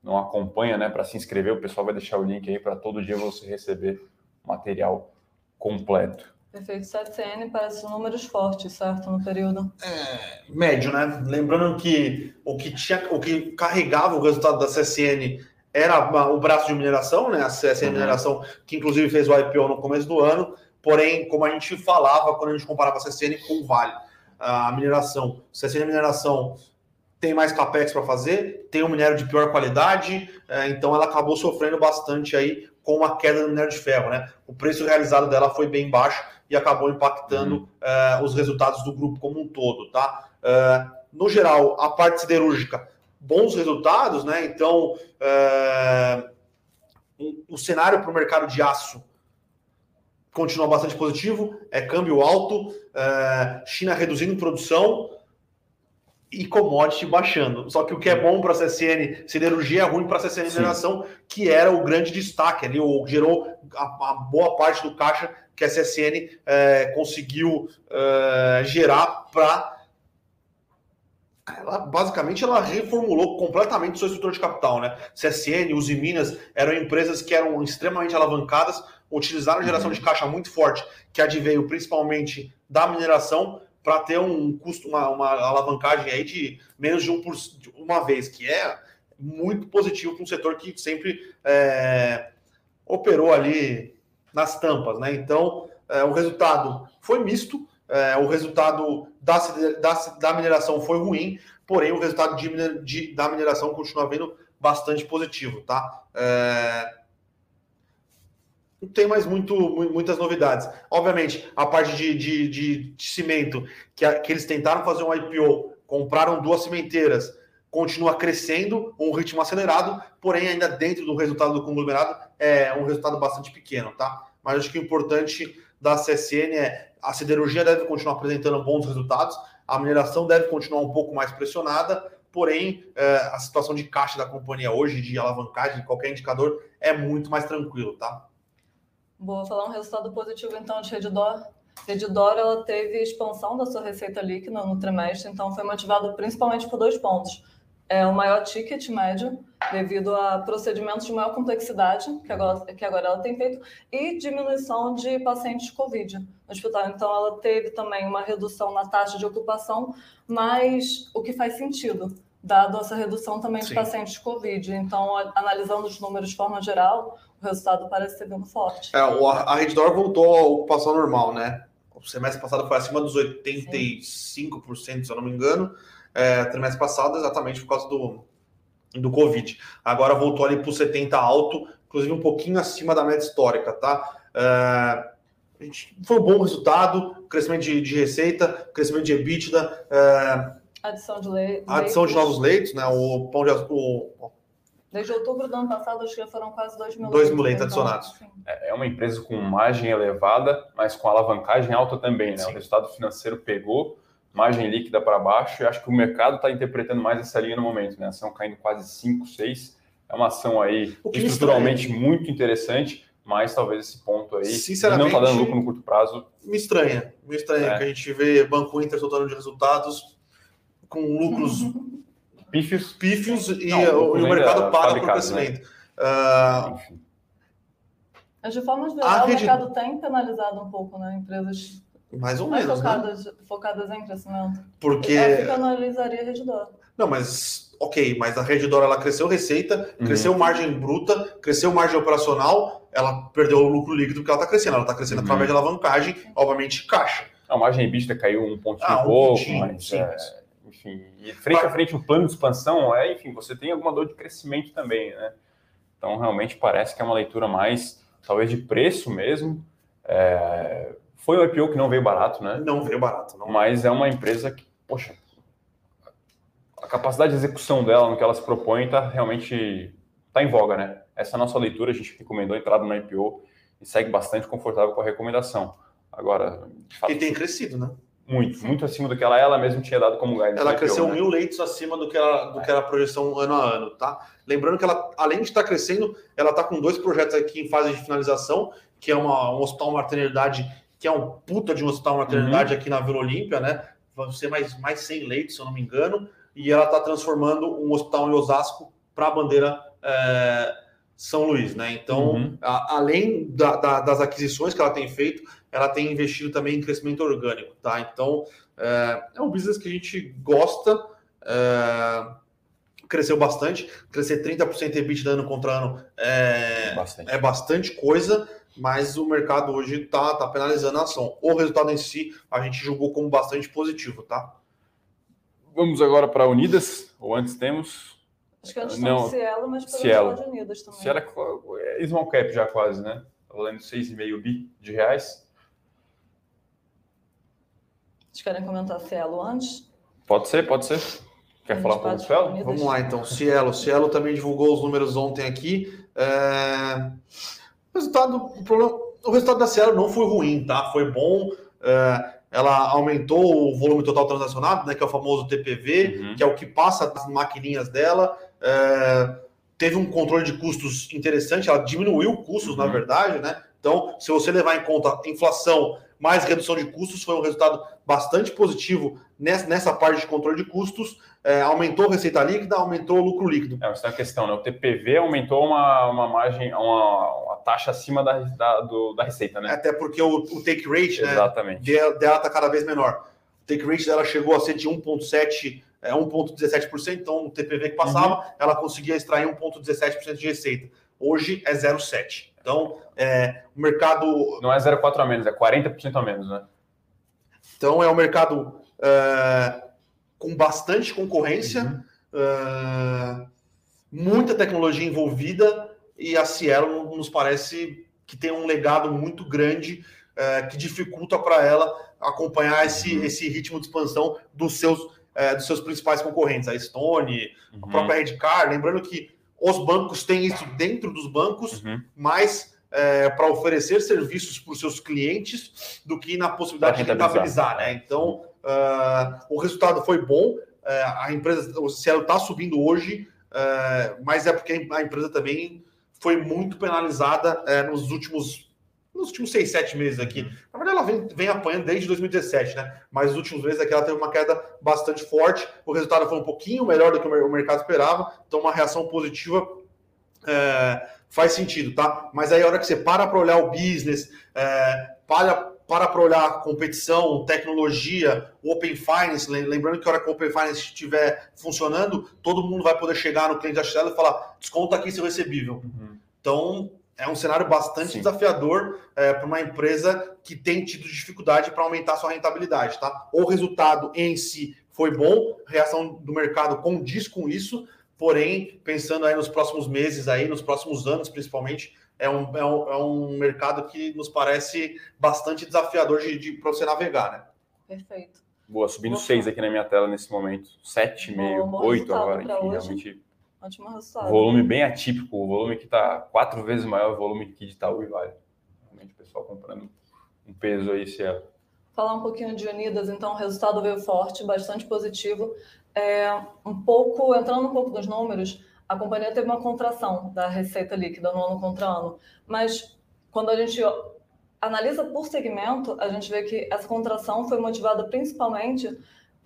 B: não acompanha, né, para se inscrever, o pessoal vai deixar o link aí para todo dia você receber material completo.
C: Perfeito. CSN parece números fortes, certo, no período?
A: É, médio, né? Lembrando que o que, tinha, o que carregava o resultado da CSN era o braço de mineração, né? A CSN uhum. Mineração, que inclusive fez o IPO no começo do ano, Porém, como a gente falava quando a gente comparava a CSN com o Vale, a mineração, CSN Mineração tem mais capex para fazer, tem um minério de pior qualidade, é, então ela acabou sofrendo bastante aí com uma queda no minério de ferro, né? O preço realizado dela foi bem baixo e acabou impactando uhum. é, os resultados do grupo como um todo, tá? É, no geral, a parte siderúrgica, bons resultados, né? Então, o cenário para o mercado de aço continua bastante positivo, é câmbio alto, China reduzindo produção e commodity baixando. Só que o que é bom para a CSN siderurgia é ruim para a CSN mineração, que era o grande destaque ali, ou gerou a, a, boa parte do caixa que a CSN é, conseguiu é, gerar para ela basicamente ela reformulou completamente sua estrutura de capital, né? CSN, Uzi Minas eram empresas que eram extremamente alavancadas, utilizaram geração de caixa muito forte, que adveio principalmente da mineração, para ter um custo, uma, uma, alavancagem aí de menos de um por uma vez, que é muito positivo para um setor que sempre é, operou ali nas tampas, né? Então, é, o resultado foi misto, é, o resultado da, da, da, mineração foi ruim, porém o resultado de, de, da mineração continua vendo bastante positivo, tá? É, não tem mais muito, muitas novidades. Obviamente, a parte de, de, de, de cimento, que, a, que eles tentaram fazer um IPO, compraram duas cimenteiras, continua crescendo, um ritmo acelerado, porém, ainda dentro do resultado do conglomerado, é um resultado bastante pequeno, tá? Mas acho que o importante da CSN é a siderurgia deve continuar apresentando bons resultados, a mineração deve continuar um pouco mais pressionada, porém, é, a situação de caixa da companhia hoje, de alavancagem, qualquer indicador, é muito mais tranquilo, tá?
C: Vou falar um resultado positivo então de Redditor. Redditor ela teve expansão da sua receita líquida no trimestre, então foi motivado principalmente por dois pontos. É o maior ticket médio, devido a procedimentos de maior complexidade, que agora, que agora ela tem feito, e diminuição de pacientes COVID no hospital. Então, ela teve também uma redução na taxa de ocupação, mas o que faz sentido, dado essa redução também de Sim. pacientes COVID. Então, analisando os números de forma geral, o resultado parece ser bem forte.
A: É, a Reddor voltou à ocupação normal, né? semestre passado foi acima dos 85%, Sim. se eu não me engano. É, trimestre passado, exatamente por causa do, do Covid. Agora voltou ali para o 70 alto, inclusive um pouquinho acima da média histórica, tá? É, foi um bom resultado, crescimento de, de receita, crescimento de EBITDA,
C: é, adição de leitos.
A: Adição de novos leitos, né? O pão de o,
C: Desde outubro do ano passado, acho que já foram quase 2 mil
A: 2 mil leitos então, adicionados.
B: É, é uma empresa com margem elevada, mas com alavancagem alta também, né? Sim. O resultado financeiro pegou, margem líquida para baixo, e acho que o mercado está interpretando mais essa linha no momento, né? A ação caindo quase 5, 6. É uma ação aí estruturalmente muito interessante, mas talvez esse ponto aí não está dando lucro no curto prazo.
A: Me estranha, me estranha é. que a gente vê Banco Inter soltando de resultados com lucros
B: pífios,
A: pífios e, não, o, e o mercado paga por né? crescimento. Né? Uh,
C: Mas de forma geral, o mercado tem penalizado um pouco, né? Empresas
A: mais ou menos,
C: focadas, né? focadas em crescimento.
A: Porque...
C: É que penalizaria a Redditor.
A: Não, mas ok, mas a Redditor ela cresceu receita, uhum. cresceu margem bruta, cresceu margem operacional, ela perdeu o lucro líquido porque ela está crescendo, ela está crescendo uhum. através de alavancagem, obviamente caixa.
B: A margem EBITDA caiu um pontinho ah, um pouco, pontinho, mas sim, é, enfim, e frente a frente o plano de expansão, é, enfim, você tem alguma dor de crescimento também, né? Então realmente parece que é uma leitura mais talvez de preço mesmo. É, foi um IPO que não veio barato, né?
A: Não veio barato, não.
B: Mas é uma empresa que, poxa, a capacidade de execução dela no que ela se propõe está realmente está em voga, né? Essa é a nossa leitura, a gente recomendou a entrada no IPO e segue bastante confortável com a recomendação. Agora,
A: de fato, e tem crescido, né?
B: Muito, muito acima do que ela, ela mesma tinha dado como guidance.
A: Ela cresceu IPO, né? mil leitos acima do que, ela, do que era a projeção ano a ano, tá? Lembrando que ela, além de estar crescendo, ela está com dois projetos aqui em fase de finalização, que é uma, um hospital maternidade, que é um puta de um hospital maternidade uhum. aqui na Vila Olímpia, né? Vão ser mais, mais 100 leitos, se eu não me engano e ela está transformando um hospital em Osasco para a bandeira é, São Luís, né? Então, uhum. a, além da, da, das aquisições que ela tem feito, ela tem investido também em crescimento orgânico, tá? Então, é, é um business que a gente gosta, é, cresceu bastante, crescer 30% EBITDA ano contra ano é bastante. é bastante coisa, mas o mercado hoje está tá penalizando a ação. O resultado em si, a gente julgou como bastante positivo, tá?
B: Vamos agora para Unidas, ou antes temos.
C: Acho que antes Não, Cielo, mas pelo Cielo. de Unidas também. Cielo
B: é, é small cap já quase, né? Tá valendo 6,5 bi de reais.
C: Vocês querem comentar Cielo antes?
B: Pode ser, pode ser. Quer falar um pouco do Cielo?
A: Vamos lá, então. Cielo. Cielo também divulgou os números ontem aqui. É... O, resultado, o, problema, o resultado da Cielo não foi ruim, tá? Foi bom. É ela aumentou o volume total transacionado, né, que é o famoso TPV, uhum. que é o que passa das maquininhas dela. É, teve um controle de custos interessante, ela diminuiu custos, uhum. na verdade, né? Então, se você levar em conta inflação mais redução de custos, foi um resultado bastante positivo nessa, nessa parte de controle de custos. É, aumentou a receita líquida, aumentou o lucro líquido.
B: É, essa é a questão, né? O TPV aumentou uma, uma margem, uma, uma taxa acima da, da, do, da receita, né?
A: Até porque o, o take rate
B: né, Exatamente.
A: dela está cada vez menor. O take rate dela chegou a ser de 1,7%. É 1,17%, então o TPV que passava, uhum. ela conseguia extrair 1,17% de receita. Hoje é 0,7%. Então, é, o mercado.
B: Não é 0,4 a menos, é 40% a menos, né?
A: Então, é um mercado é, com bastante concorrência, uhum. é, muita tecnologia envolvida, e a Cielo nos parece que tem um legado muito grande é, que dificulta para ela acompanhar esse, uhum. esse ritmo de expansão dos seus, é, dos seus principais concorrentes, a Stone, uhum. a própria Redcar. Lembrando que os bancos têm isso dentro dos bancos, uhum. mas é, para oferecer serviços para os seus clientes do que na possibilidade de rentabilizar. Né? Então, uh, o resultado foi bom. Uh, a empresa, o Cielo está subindo hoje, uh, mas é porque a empresa também foi muito penalizada nos últimos nos últimos seis, sete meses aqui. Na verdade, ela vem, vem apanhando desde 2017, né? Mas nos últimos meses aqui ela teve uma queda bastante forte. O resultado foi um pouquinho melhor do que o mercado esperava, então uma reação positiva é, faz sentido, tá? Mas aí a hora que você para para olhar o business, é, para para para olhar competição, tecnologia, Open Finance, lembrando que a hora que o Open Finance estiver funcionando, todo mundo vai poder chegar no cliente da Shell e falar, desconta aqui seu recebível. Uhum. Então, é um cenário bastante Sim. desafiador é, para uma empresa que tem tido dificuldade para aumentar sua rentabilidade, tá? O resultado em si foi bom, reação do mercado condiz com isso, porém, pensando aí nos próximos meses, aí, nos próximos anos, principalmente, é um, é um, é um mercado que nos parece bastante desafiador de, de para você navegar, né?
C: Perfeito.
B: Boa, subindo seis aqui na minha tela nesse momento. Sete, meio, oito agora, enfim, hoje. realmente.
C: Ótimo resultado.
B: Volume bem atípico, o volume que está quatro vezes maior o volume que de Itaú e Vale. Realmente o pessoal comprando um peso aí esse ano
C: falar um pouquinho de Unidas, então o resultado veio forte, bastante positivo. É, um pouco, entrando um pouco nos números, a companhia teve uma contração da receita líquida no ano contra ano, mas quando a gente analisa por segmento, a gente vê que essa contração foi motivada principalmente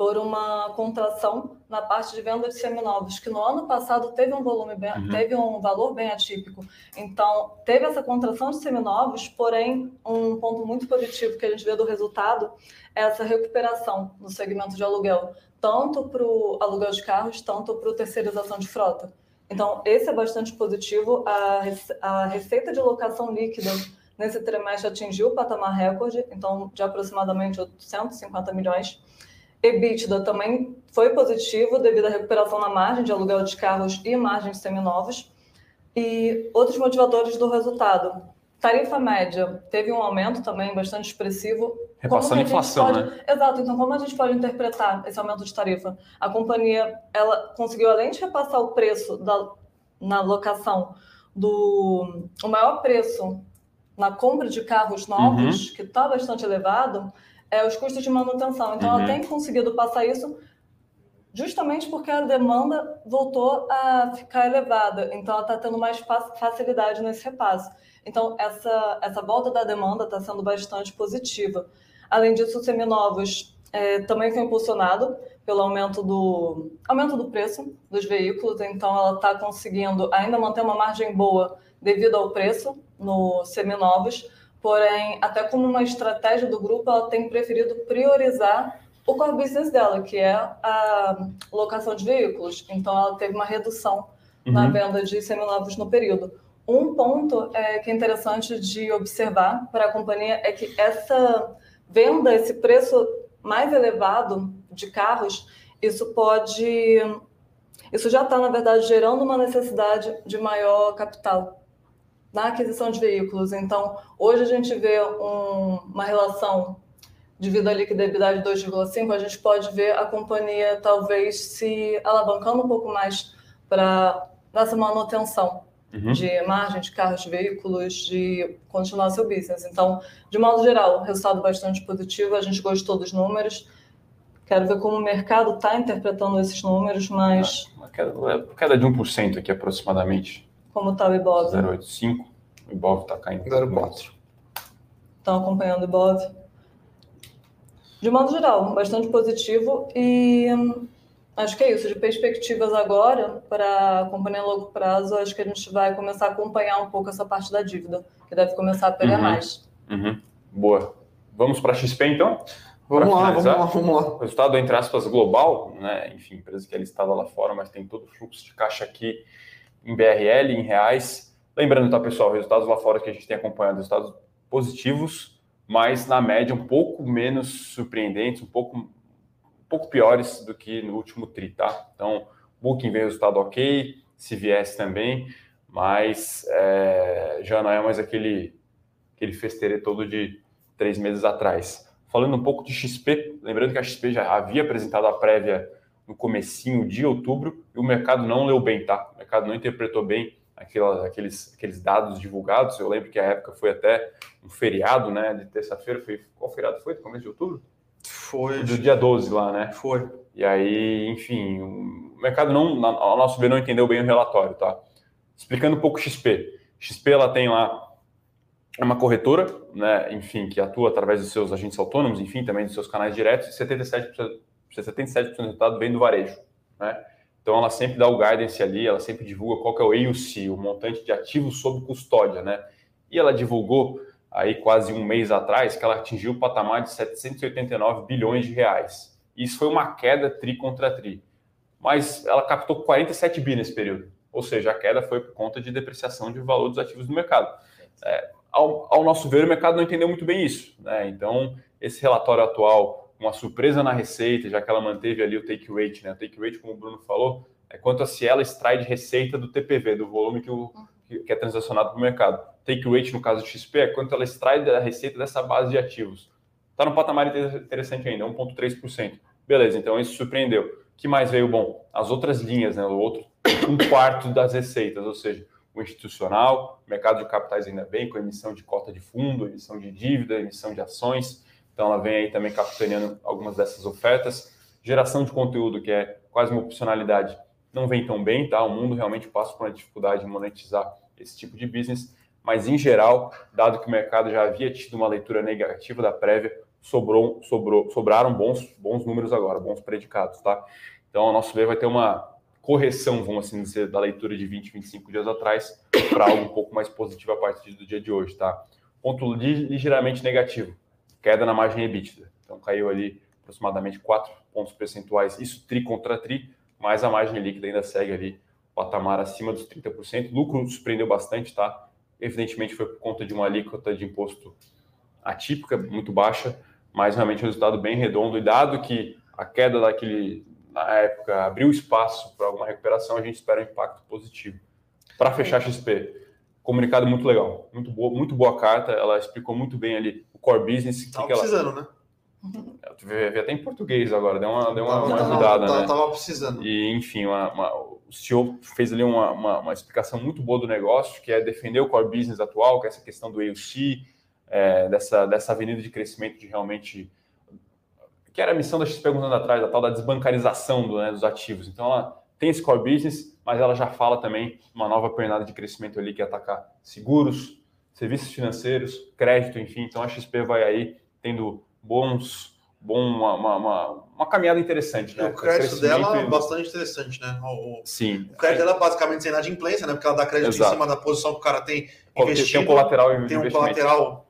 C: por uma contração na parte de venda de seminovos, que no ano passado teve um volume bem, uhum. teve um valor bem atípico. Então, teve essa contração de seminovos, porém, um ponto muito positivo que a gente vê do resultado é essa recuperação no segmento de aluguel, tanto para o aluguel de carros, tanto para a terceirização de frota. Então, esse é bastante positivo. A, a receita de locação líquida nesse trimestre atingiu o patamar recorde, então, de aproximadamente 850 milhões EBITDA também foi positivo devido à recuperação na margem de aluguel de carros e margem de seminovos. E outros motivadores do resultado. Tarifa média teve um aumento também bastante expressivo.
B: Repassando a inflação,
C: pode...
B: né?
C: Exato. Então, como a gente pode interpretar esse aumento de tarifa? A companhia ela conseguiu, além de repassar o preço da, na locação do o maior preço na compra de carros novos, uhum. que está bastante elevado, é, os custos de manutenção. Então, uhum. ela tem conseguido passar isso justamente porque a demanda voltou a ficar elevada. Então, ela está tendo mais facilidade nesse repasse. Então, essa, essa volta da demanda está sendo bastante positiva. Além disso, os seminovos é, também foi impulsionado pelo aumento do, aumento do preço dos veículos. Então, ela está conseguindo ainda manter uma margem boa devido ao preço no seminovos Porém, até como uma estratégia do grupo, ela tem preferido priorizar o core business dela, que é a locação de veículos. Então, ela teve uma redução uhum. na venda de seminovos no período. Um ponto é, que é interessante de observar para a companhia é que essa venda, esse preço mais elevado de carros, isso pode. Isso já está, na verdade, gerando uma necessidade de maior capital na aquisição de veículos. Então, hoje a gente vê um, uma relação de vida líquida e EBITDA de 2,5, a gente pode ver a companhia talvez se alavancando um pouco mais para essa manutenção uhum. de margem de carros, de veículos, de continuar seu business. Então, de modo geral, resultado bastante positivo, a gente gostou dos números. Quero ver como o mercado está interpretando esses números, mas.
B: Uma queda, uma queda de 1% aqui aproximadamente.
C: Como está o Ibov?
B: 0,85. O Ibov está caindo. 0,4.
C: Estão acompanhando o Ibov. De modo geral, bastante positivo e hum, acho que é isso. De perspectivas agora para a companhia a longo prazo, acho que a gente vai começar a acompanhar um pouco essa parte da dívida, que deve começar a pegar uhum. mais.
B: Uhum. Boa. Vamos para a XP então?
A: Vamos lá, vamos lá, vamos lá.
B: O resultado, entre aspas, global, né? enfim, empresa que é listada lá fora, mas tem todo o fluxo de caixa aqui em BRL, em reais. Lembrando, tá, pessoal, resultados lá fora que a gente tem acompanhado, resultados positivos, mas na média um pouco menos surpreendentes, um pouco, um pouco piores do que no último TRI, tá? Então, Booking veio resultado ok, CVS também, mas é, já não é mais aquele, aquele festerê todo de três meses atrás. Falando um pouco de XP, lembrando que a XP já havia apresentado a prévia no comecinho de outubro e o mercado não leu bem, tá? O mercado não interpretou bem aquelas, aqueles, aqueles dados divulgados. Eu lembro que a época foi até um feriado, né? De terça-feira. Foi, qual feriado foi? Começo de outubro?
A: Foi.
B: Do dia 12 lá, né?
A: Foi.
B: E aí, enfim, o mercado não, ao nosso ver, não entendeu bem o relatório, tá? Explicando um pouco o XP. XP, ela tem lá uma corretora, né, enfim, que atua através dos seus agentes autônomos, enfim, também dos seus canais diretos, e 77%, 77% do resultado vem do varejo. Né? Então, ela sempre dá o guidance ali, ela sempre divulga qual que é o AUC, o montante de ativos sob custódia. Né? E ela divulgou aí quase um mês atrás que ela atingiu o patamar de 789 bilhões de reais. Isso foi uma queda tri contra tri. Mas ela captou 47 bi nesse período. Ou seja, a queda foi por conta de depreciação de valor dos ativos do mercado. É, ao, ao, nosso ver, o mercado não entendeu muito bem isso. Né? Então, esse relatório atual, uma surpresa na receita, já que ela manteve ali o take rate, né? O take rate, como o Bruno falou, é quanto a se ela extrai de receita do TPV, do volume que, o, que é transacionado para o mercado. Take rate, no caso do XP, é quanto ela extrai da receita dessa base de ativos. Está no patamar interessante ainda, 1,3%. Beleza, então isso surpreendeu. Que mais veio bom? As outras linhas, né? O outro, um quarto das receitas, ou seja, o institucional, mercado de capitais ainda bem, com emissão de cota de fundo, emissão de dívida, emissão de ações. Então ela vem aí também capitaneando algumas dessas ofertas. Geração de conteúdo, que é quase uma opcionalidade, não vem tão bem, tá? O mundo realmente passa por uma dificuldade de monetizar esse tipo de business, mas em geral, dado que o mercado já havia tido uma leitura negativa da prévia, sobrou, sobrou, sobraram bons, bons números agora, bons predicados, tá? Então, o nosso ver vai ter uma correção, vamos assim dizer, da leitura de 20, 25 dias atrás para algo um pouco mais positivo a partir do dia de hoje, tá? Ponto ligeiramente negativo, queda na margem EBITDA. Então, caiu ali aproximadamente 4 pontos percentuais, isso tri contra tri, mas a margem líquida ainda segue ali patamar acima dos 30%. Lucro surpreendeu bastante, tá? Evidentemente foi por conta de uma alíquota de imposto atípica, muito baixa, mas realmente um resultado bem redondo. E dado que a queda daquele, na época, abriu espaço para alguma recuperação, a gente espera um impacto positivo. Para fechar XP, comunicado muito legal, muito boa, muito boa carta, ela explicou muito bem ali core business.
A: Estava precisando,
B: ela... né? Eu vi até em português agora, deu uma, deu uma, uma ajudada,
A: tava,
B: né?
A: Tava precisando.
B: E, enfim, uma, uma, o CEO fez ali uma, uma, uma, explicação muito boa do negócio, que é defender o core business atual, que é essa questão do AUC, é, dessa, dessa avenida de crescimento de realmente... Que era a missão da XP alguns anos atrás, a tal da desbancarização do, né, dos ativos. Então, ela tem esse core business, mas ela já fala também uma nova pernada de crescimento ali, que é atacar seguros, serviços financeiros, crédito, enfim. Então, a XP vai aí tendo bons, bom, uma, uma, uma, uma caminhada interessante. Né?
A: O crédito dela é bastante interessante, né? O,
B: Sim.
A: O crédito dela é basicamente sem inadimplência, né? Porque ela dá crédito Exato. em cima da posição que o cara tem investido.
B: Tem um colateral
A: Tem um colateral.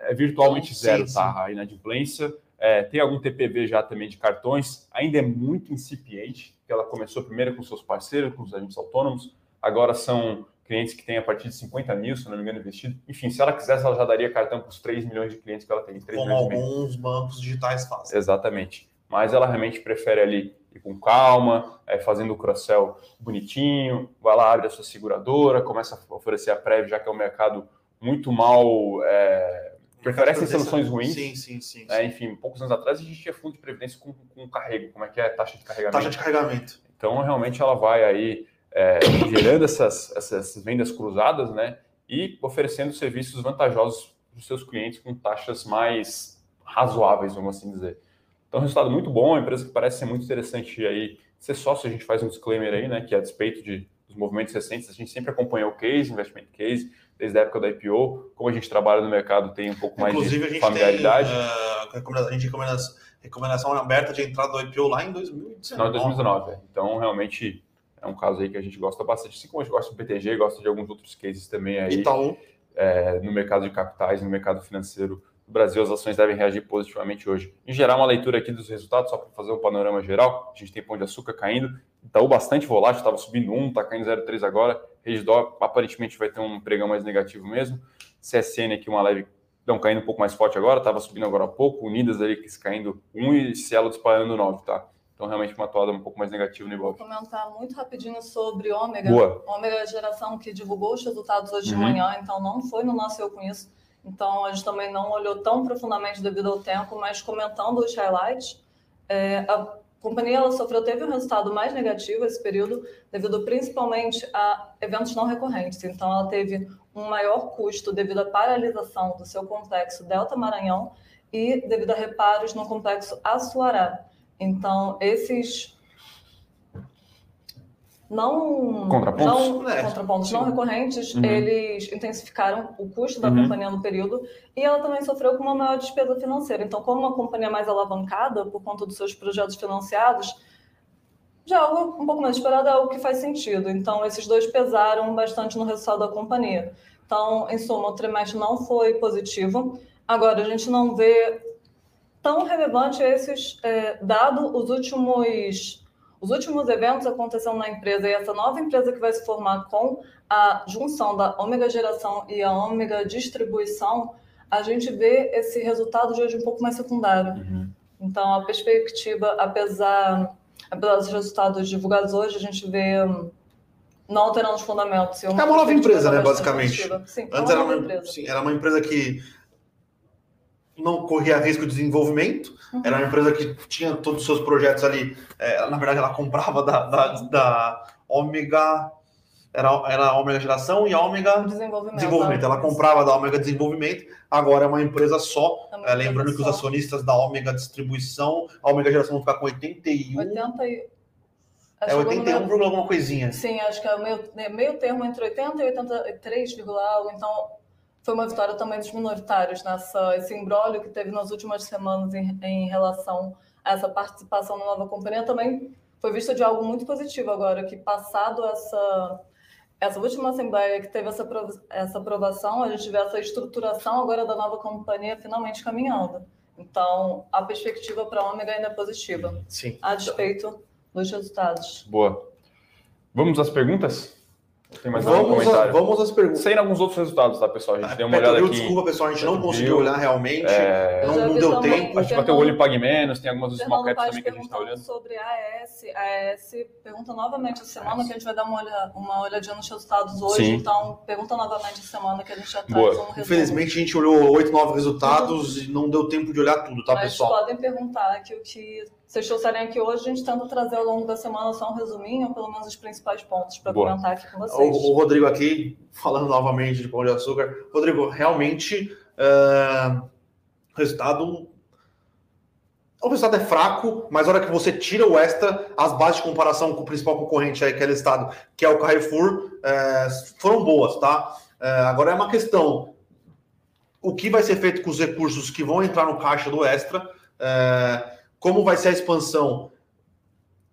B: É virtualmente então, zero, sim, tá? Sim. A inadimplência. É, tem algum TPV já também de cartões, ainda é muito incipiente, que ela começou primeiro com seus parceiros, com os agentes autônomos, agora são clientes que têm a partir de 50 mil, se não me engano, investido. Enfim, se ela quisesse, ela já daria cartão para os 3 milhões de clientes que ela tem.
A: Como alguns bancos digitais fazem.
B: Exatamente. Mas ela realmente prefere ali ir com calma, é, fazendo o cross-sell bonitinho, vai lá, abre a sua seguradora, começa a oferecer a prévia, já que é um mercado muito mal... É, preferem soluções ruins.
A: Sim, sim, sim,
B: é, enfim, poucos anos atrás a gente tinha fundo de previdência com, com carrego. Como é que é? Taxa de carregamento.
A: Taxa de carregamento.
B: Então, realmente, ela vai aí é, gerando essas, essas vendas cruzadas, né? E oferecendo serviços vantajosos para os seus clientes com taxas mais razoáveis, vamos assim dizer. Então, resultado muito bom, uma empresa que parece ser muito interessante aí. Ser sócio, a gente faz um disclaimer aí, né? Que a despeito de, dos movimentos recentes, a gente sempre acompanhou o case, investment case, desde a época da IPO. Como a gente trabalha no mercado, tem um pouco mais
A: Inclusive,
B: de familiaridade.
A: Inclusive, uh, a gente recomenda recomendação aberta de entrada do IPO lá em 2019.
B: 2019. Então, realmente é um caso aí que a gente gosta bastante, assim como a gente gosta do BTG, gosta de alguns outros cases também aí.
A: Itaú.
B: É, no mercado de capitais, no mercado financeiro do Brasil, as ações devem reagir positivamente hoje. Em geral, uma leitura aqui dos resultados, só para fazer um panorama geral, a gente tem Pão de Açúcar caindo, Itaú bastante volátil, estava subindo 1, está caindo 0,3 agora, Redditor aparentemente vai ter um pregão mais negativo mesmo, CSN aqui uma leve, não, caindo um pouco mais forte agora, estava subindo agora há pouco, Unidas ali caindo 1 e Cielo disparando 9, tá? Então, realmente, uma toada um pouco mais negativa no Ibov.
C: Vou comentar muito rapidinho sobre Ômega. Boa. Ômega é a geração que divulgou os resultados hoje uhum. de manhã, então não foi no nosso Eu Conheço. Então, a gente também não olhou tão profundamente devido ao tempo, mas comentando os highlights, é, a companhia ela sofreu, teve um resultado mais negativo esse período, devido principalmente a eventos não recorrentes. Então, ela teve um maior custo devido à paralisação do seu complexo Delta Maranhão e devido a reparos no complexo Açuará. Então, esses não
B: contrapontos
C: não, é, contrapontos não recorrentes, uhum. eles intensificaram o custo da uhum. companhia no período e ela também sofreu com uma maior despesa financeira. Então, como uma companhia mais alavancada por conta dos seus projetos financiados, já algo um pouco mais esperado é o que faz sentido. Então, esses dois pesaram bastante no resultado da companhia. Então, em suma, o trimestre não foi positivo. Agora, a gente não vê tão relevante esses, é, dado os últimos os últimos eventos aconteceram na empresa e essa nova empresa que vai se formar com a junção da Ômega Geração e a Ômega Distribuição, a gente vê esse resultado de hoje um pouco mais secundário. Uhum. Então, a perspectiva, apesar, apesar dos resultados divulgados hoje, a gente vê hum, não alterando os fundamentos.
A: É uma nova empresa, né, basicamente. Sim, é Antes era uma, empresa. Sim, era uma empresa que não corria risco de desenvolvimento, uhum. era uma empresa que tinha todos os seus projetos ali. É, na verdade, ela comprava da, da, da Ômega. Era, era a Ômega Geração e a Ômega Desenvolvimento. Desenvolvimento. Ela comprava da Ômega Desenvolvimento, agora é uma empresa só. É é, lembrando que só. os acionistas da Ômega Distribuição, a Ômega Geração vão ficar com 81. 80 e... É 81, meio... alguma coisinha.
C: Sim, acho que é meio, meio termo entre 80 e 83, algo. Então, foi uma vitória também dos minoritários nessa esse embrólio que teve nas últimas semanas em, em relação a essa participação na nova companhia também foi visto de algo muito positivo agora que passado essa essa última assembleia que teve essa essa aprovação a gente vê essa estruturação agora da nova companhia finalmente caminhando. Então a perspectiva para a Ômega ainda é positiva
A: Sim.
C: a despeito dos resultados.
B: Boa. Vamos às perguntas
A: vamos algum comentário? A, vamos às perguntas.
B: Sem alguns outros resultados, tá, pessoal? A gente ah, deu uma olhada aqui.
A: Desculpa, pessoal, a gente não conseguiu olhar realmente. É... Não, não deu tempo.
B: A gente bateu o olho e pague menos, tem algumas small caps também que a gente está olhando.
C: sobre a AS. A AS pergunta novamente a semana, que a gente vai dar uma, olha, uma olhadinha nos resultados hoje. Sim. Então, pergunta novamente a semana que a gente já traz Boa. um resumo.
A: Infelizmente, a gente olhou oito, nove resultados uhum. e não deu tempo de olhar tudo, tá,
C: Mas
A: pessoal?
C: podem perguntar que o que vocês trouxerem aqui hoje, a gente tenta trazer ao longo da semana só um resuminho, pelo menos os principais pontos para comentar aqui com vocês.
A: O, o, Rodrigo aqui, falando novamente de Pão de Açúcar. Rodrigo, realmente uh, o resultado. O resultado é fraco, mas na hora que você tira o extra, as bases de comparação com o principal concorrente aí, que é listado, que é o Carrefour, uh, foram boas, tá? Uh, agora é uma questão: o que vai ser feito com os recursos que vão entrar no caixa do extra? Como vai ser a expansão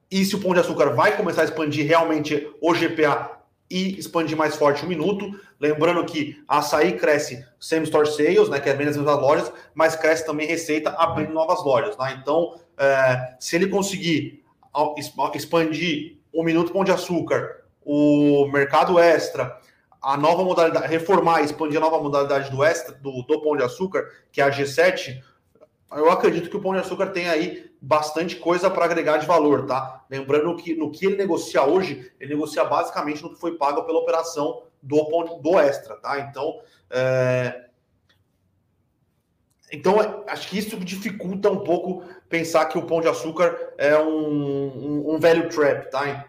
A: e se o Pão de Açúcar vai começar a expandir realmente o GPA e expandir mais forte o minuto. Lembrando que a açaí cresce same store sales, né, que é vendas nas lojas, mas cresce também receita abrindo novas lojas. Né? Então, é, se ele conseguir expandir o minuto Pão de Açúcar, o mercado extra, a nova modalidade, reformar, expandir a nova modalidade do extra, do, do Pão de Açúcar, que é a G7, eu acredito que o Pão de Açúcar tem aí bastante coisa para agregar de valor, tá? Lembrando que no que ele negocia hoje, ele negocia basicamente no que foi pago pela operação do, do Extra, tá? Então, é... então, acho que isso dificulta um pouco pensar que o Pão de Açúcar é um, um, um velho trap, tá?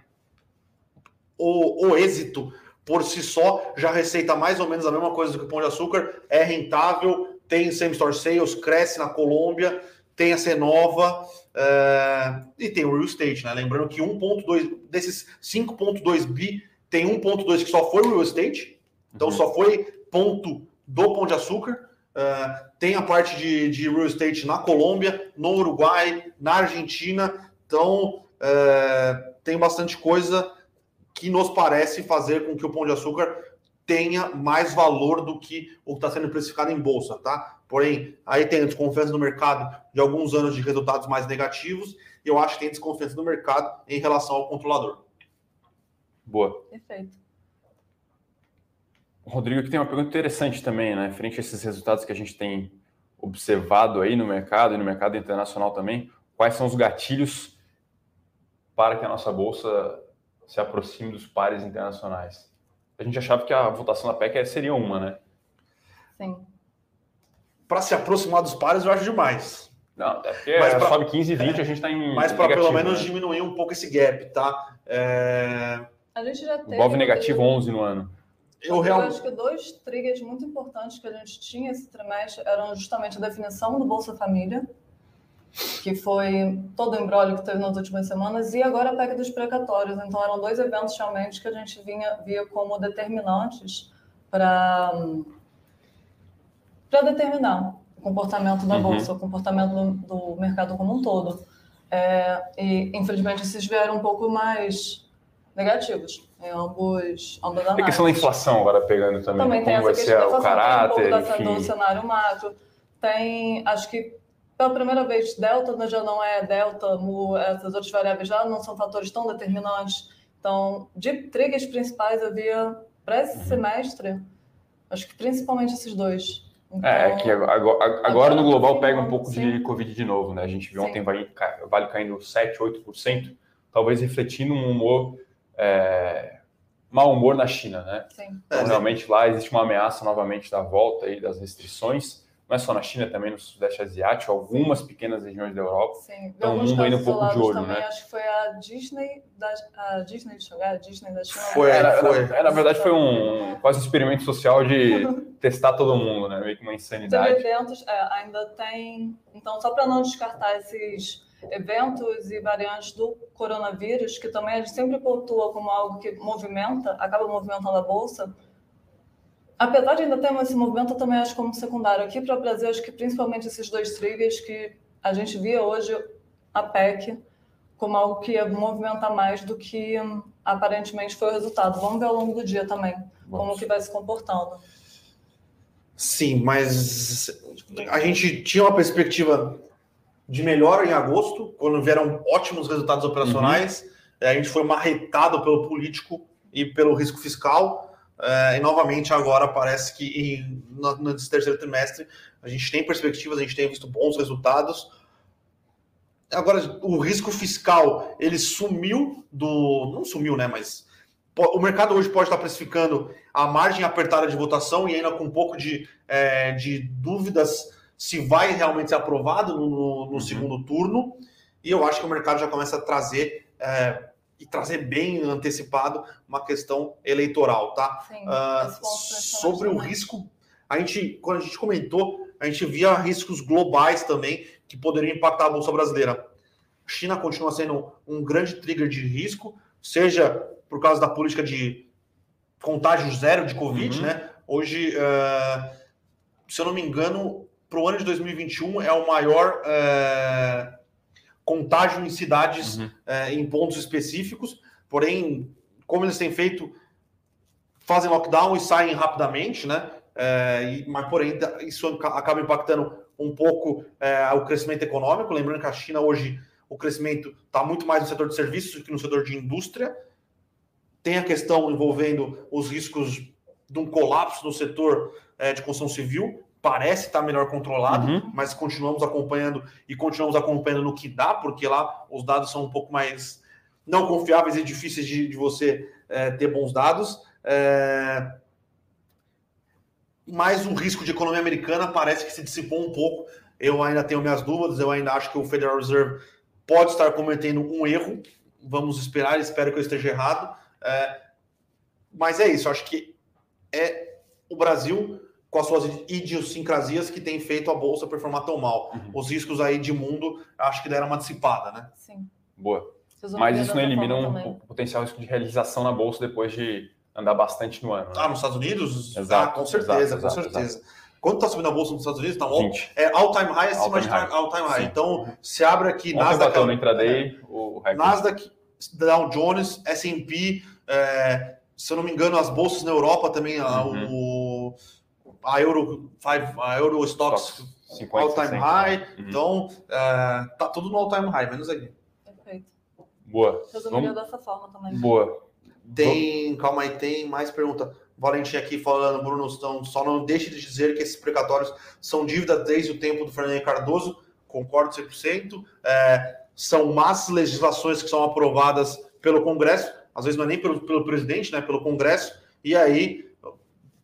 A: O, o êxito por si só já receita mais ou menos a mesma coisa do que o Pão de Açúcar, é rentável, tem same store sales, cresce na Colômbia, tem a Cenova uh, e tem o real estate, né? Lembrando que 1.2 desses 5.2 bi tem 1.2 que só foi real estate, então uhum. só foi ponto do Pão de Açúcar. Uh, tem a parte de, de, real estate na Colômbia, no Uruguai, na Argentina. Então, uh, tem bastante coisa que nos parece fazer com que o Pão de Açúcar tenha mais valor do que o que está sendo precificado em bolsa, tá? Porém, aí tem a desconfiança no mercado de alguns anos de resultados mais negativos, e eu acho que tem desconfiança no mercado em relação ao controlador.
B: Boa.
C: Perfeito.
B: O Rodrigo aqui tem uma pergunta interessante também, né? Frente a esses resultados que a gente tem observado aí no mercado e no mercado internacional também, quais são os gatilhos para que a nossa bolsa se aproxime dos pares internacionais? A gente achava que a votação da PEC seria uma, né?
C: Sim.
A: Para se aproximar dos pares, eu acho demais.
B: Não, é porque mas pra, sobe 15 e 20, é, a gente está em.
A: Mas para pelo menos né? diminuir um pouco esse gap, tá? É...
C: A gente já teve.
B: Bov negativo 11 no ano.
C: Eu, eu real... acho que dois triggers muito importantes que a gente tinha esse trimestre eram justamente a definição do Bolsa Família que foi todo o embrólio que teve nas últimas semanas, e agora a PEC dos precatórios. Então, eram dois eventos realmente que a gente vinha, via como determinantes para determinar o comportamento da uhum. Bolsa, o comportamento do, do, mercado como um todo. É, e, infelizmente, esses vieram um pouco mais negativos em ambos, ambas análises.
B: a questão da inflação agora pegando também. Também
C: questão da inflação, o caráter, tem um pouco da, do cenário macro. Tem, acho que pela primeira vez, delta né, já não é delta, mu, essas outras variáveis já não são fatores tão determinantes. Então, de triggers principais havia para esse uhum. semestre, acho que principalmente esses dois.
B: Então, é, é que agora, agora, agora no global pega um pouco sim. de Covid de novo, né? A gente viu sim. ontem vale, vale caindo 7, 8%, talvez refletindo um humor, é, mau humor na China, né? Então, realmente lá existe uma ameaça novamente da volta aí das restrições não é só na China, também no Sudeste Asiático, algumas pequenas regiões da Europa.
C: Sim, então o mundo ainda um pouco de olho, também, né? Acho que foi a Disney da a Disney de Xangai, a Disney da China.
B: Foi, era, foi. Era, na verdade foi um quase um experimento social de testar todo mundo, né? Meio que uma insanidade.
C: Tem eventos, é, ainda tem. Então, só para não descartar esses eventos e variantes do coronavírus, que também a gente sempre pontua como algo que movimenta, acaba movimentando a bolsa apesar de ainda ter esse movimento, eu também acho como secundário. Aqui para o Brasil, acho que principalmente esses dois triggers que a gente via hoje a PEC como algo que ia movimentar mais do que aparentemente foi o resultado. Vamos ver ao longo do dia também Vamos. como que vai se comportando.
A: Sim, mas a gente tinha uma perspectiva de melhora em agosto, quando vieram ótimos resultados operacionais. Uhum. A gente foi marretado pelo político e pelo risco fiscal. É, e novamente agora parece que em, no, no terceiro trimestre a gente tem perspectivas, a gente tem visto bons resultados. Agora, o risco fiscal, ele sumiu do. Não sumiu, né? Mas o mercado hoje pode estar precificando a margem apertada de votação e ainda com um pouco de, é, de dúvidas se vai realmente ser aprovado no, no uhum. segundo turno. E eu acho que o mercado já começa a trazer é, e trazer bem antecipado uma questão eleitoral, tá? Sim, uh, sobre o risco, a gente, quando a gente comentou, a gente via riscos globais também que poderiam impactar a bolsa brasileira. A China continua sendo um grande trigger de risco, seja por causa da política de contágio zero de Covid, uhum. né? Hoje, uh, se eu não me engano, para o ano de 2021 é o maior uh, contágio em cidades, uhum. é, em pontos específicos, porém, como eles têm feito, fazem lockdown e saem rapidamente, né? É, e, mas, porém, isso acaba impactando um pouco é, o crescimento econômico. Lembrando que a China hoje, o crescimento está muito mais no setor de serviços do que no setor de indústria. Tem a questão envolvendo os riscos de um colapso no setor é, de construção civil, parece estar melhor controlado, uhum. mas continuamos acompanhando e continuamos acompanhando no que dá, porque lá os dados são um pouco mais não confiáveis e difíceis de, de você é, ter bons dados. É... Mas o risco de economia americana parece que se dissipou um pouco. Eu ainda tenho minhas dúvidas, eu ainda acho que o Federal Reserve pode estar cometendo um erro. Vamos esperar, espero que eu esteja errado. É... Mas é isso, acho que é o Brasil com as suas idiosincrasias que tem feito a bolsa performar tão mal. Uhum. Os riscos aí de mundo, acho que deram uma dissipada, né?
C: Sim.
B: Boa. Mas isso não elimina um potencial risco de realização na bolsa depois de andar bastante no ano. Né?
A: Ah, nos Estados Unidos? Exato. Ah, com certeza, exato, com certeza. Exato. Quanto está subindo a bolsa nos Estados Unidos? Tá all, é all-time high acima all de all-time high. Então, se abre aqui
B: Ontem Nasdaq... no intraday, é, o
A: Nasdaq, Dow Jones, S&P, é, se eu não me engano, as bolsas na Europa também, uhum. o a Euro, five, a Euro Stocks all-time high. Uhum. Então, uh, tá tudo no all-time high, menos aí.
C: Perfeito.
B: Boa.
C: Resumiria Vamos... dessa forma também.
B: Boa.
A: Tem, calma aí, tem mais pergunta. Valentim aqui falando, Bruno, então, só não deixe de dizer que esses precatórios são dívida desde o tempo do Fernando Cardoso, concordo 100%. É, são más legislações que são aprovadas pelo Congresso, às vezes não é nem pelo, pelo presidente, né, pelo Congresso, e aí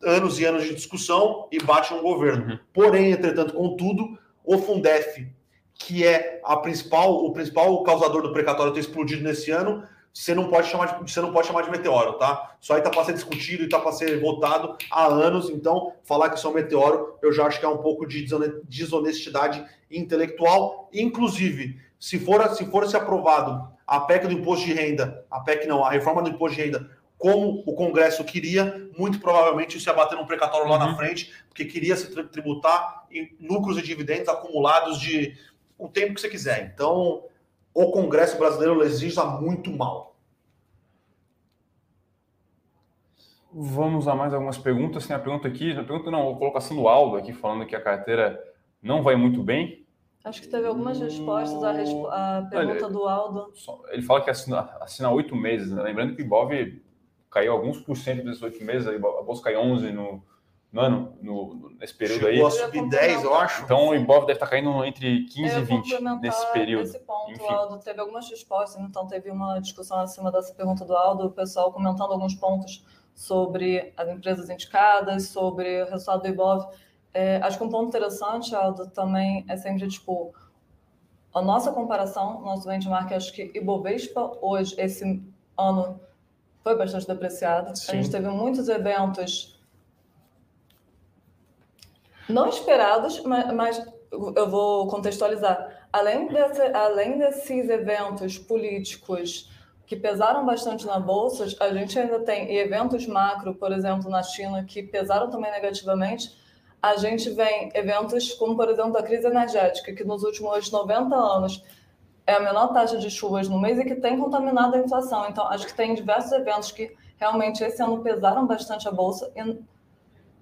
A: anos e anos de discussão e bate um governo. Uhum. Porém, entretanto, contudo, o Fundef, que é a principal, o principal causador do precatório ter explodido nesse ano, você não pode chamar de, você não pode chamar de meteoro, tá? Isso aí tá para ser discutido e tá para ser votado há anos, então falar que isso é um meteoro, eu já acho que é um pouco de desonestidade intelectual, inclusive, se for se for se aprovado a PEC do imposto de renda, a PEC não, a reforma do imposto de renda como o Congresso queria, muito provavelmente isso ia bater num precatório lá uhum. na frente, porque queria se tributar em lucros e dividendos acumulados de o tempo que você quiser. Então, o Congresso brasileiro legisla muito mal.
B: Vamos a mais algumas perguntas. Tem a pergunta aqui, a pergunta não, a colocação do Aldo aqui falando que a carteira não vai muito bem.
C: Acho que teve algumas respostas à, respo à pergunta do Aldo.
B: Ele fala que assina oito meses, né? lembrando que o Ibov caiu alguns por cento desses oito meses, a Bolsa caiu 11 no, no ano, no, nesse período
A: Chegou
B: aí.
A: a subir 10, eu acho.
B: Então o Ibov deve estar caindo entre 15 e 20 nesse período.
C: Esse ponto, Enfim. Aldo, teve algumas respostas, então teve uma discussão acima dessa pergunta do Aldo, o pessoal comentando alguns pontos sobre as empresas indicadas, sobre o resultado do Ibov. É, acho que um ponto interessante, Aldo, também é sempre, tipo, a nossa comparação, nosso benchmark, acho que Ibovespa hoje, esse ano, foi bastante depreciado. Sim. A gente teve muitos eventos não esperados, mas, mas eu vou contextualizar. Além, desse, além desses eventos políticos que pesaram bastante na bolsa, a gente ainda tem eventos macro, por exemplo, na China, que pesaram também negativamente a gente vem eventos como, por exemplo, a crise energética, que nos últimos 90 anos é a menor taxa de chuvas no mês e que tem contaminado a inflação. Então, acho que tem diversos eventos que realmente esse ano pesaram bastante a bolsa e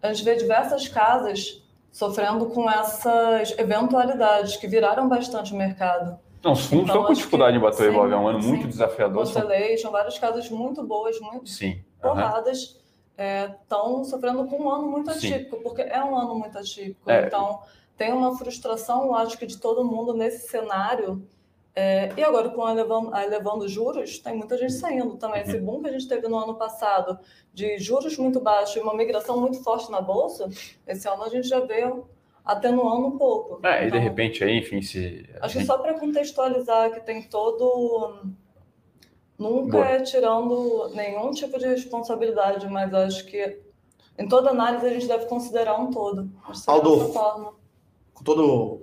C: a gente vê diversas casas sofrendo com essas eventualidades que viraram bastante o mercado.
B: Não, os fundos então, estão com dificuldade em bater o é um ano sim, muito desafiador.
C: Constellation, várias casas muito boas, muito sim, porradas. Estão é, sofrendo com um ano muito atípico, Sim. porque é um ano muito atípico. É. Então, tem uma frustração, acho que, de todo mundo nesse cenário. É, e agora, com a elevando, a elevando juros, tem muita gente saindo também. Esse uhum. boom que a gente teve no ano passado, de juros muito baixos e uma migração muito forte na Bolsa, esse ano a gente já veio atenuando um pouco.
B: É, então, e de então, repente aí, enfim, se.
C: Acho que só para contextualizar que tem todo Nunca Boa. é tirando nenhum tipo de responsabilidade, mas acho que em toda análise a gente deve considerar um todo.
A: Aldo, com todo,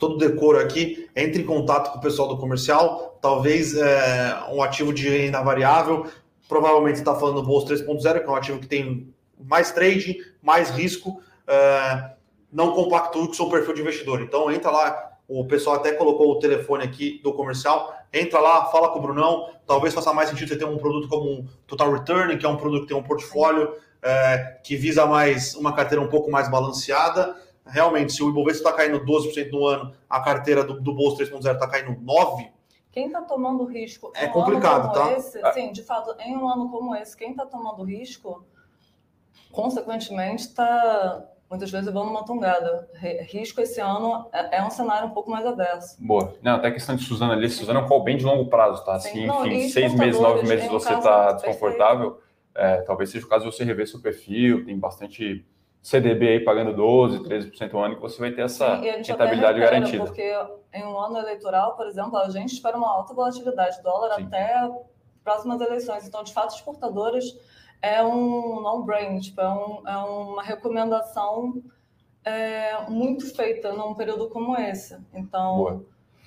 A: todo decoro aqui, entre em contato com o pessoal do comercial, talvez é, um ativo de renda variável, provavelmente está falando do Bolsa 3.0, que é um ativo que tem mais trade, mais risco, é, não compactua com o seu perfil de investidor. Então entra lá, o pessoal até colocou o telefone aqui do comercial, entra lá, fala com o Brunão. Talvez faça mais sentido você ter um produto como um Total Return, que é um produto que tem um portfólio é, que visa mais uma carteira um pouco mais balanceada. Realmente, se o Ibovespa está caindo 12% no ano, a carteira do, do Bolsa 3.0 está caindo 9%.
C: Quem está tomando risco
A: é um complicado, tá?
C: Esse, sim, de fato, em um ano como esse, quem está tomando risco, consequentemente, está muitas vezes vão numa tongada. Risco esse ano é, é um cenário um pouco mais adverso.
B: Boa. Não, até a questão de Suzana ali, Suzana é um call bem de longo prazo, tá? Se, não, enfim, seis meses, nove meses você está desconfortável, é, talvez seja o caso de você rever seu perfil, tem bastante CDB aí pagando 12, 13% ao ano, que você vai ter essa Sim, rentabilidade garantida.
C: Porque em um ano eleitoral, por exemplo, a gente espera uma alta volatilidade, dólar Sim. até próximas eleições. Então, de fato, exportadoras é um non-brain, tipo, é, um, é, uma recomendação é, muito feita num período como esse. Então, Boa.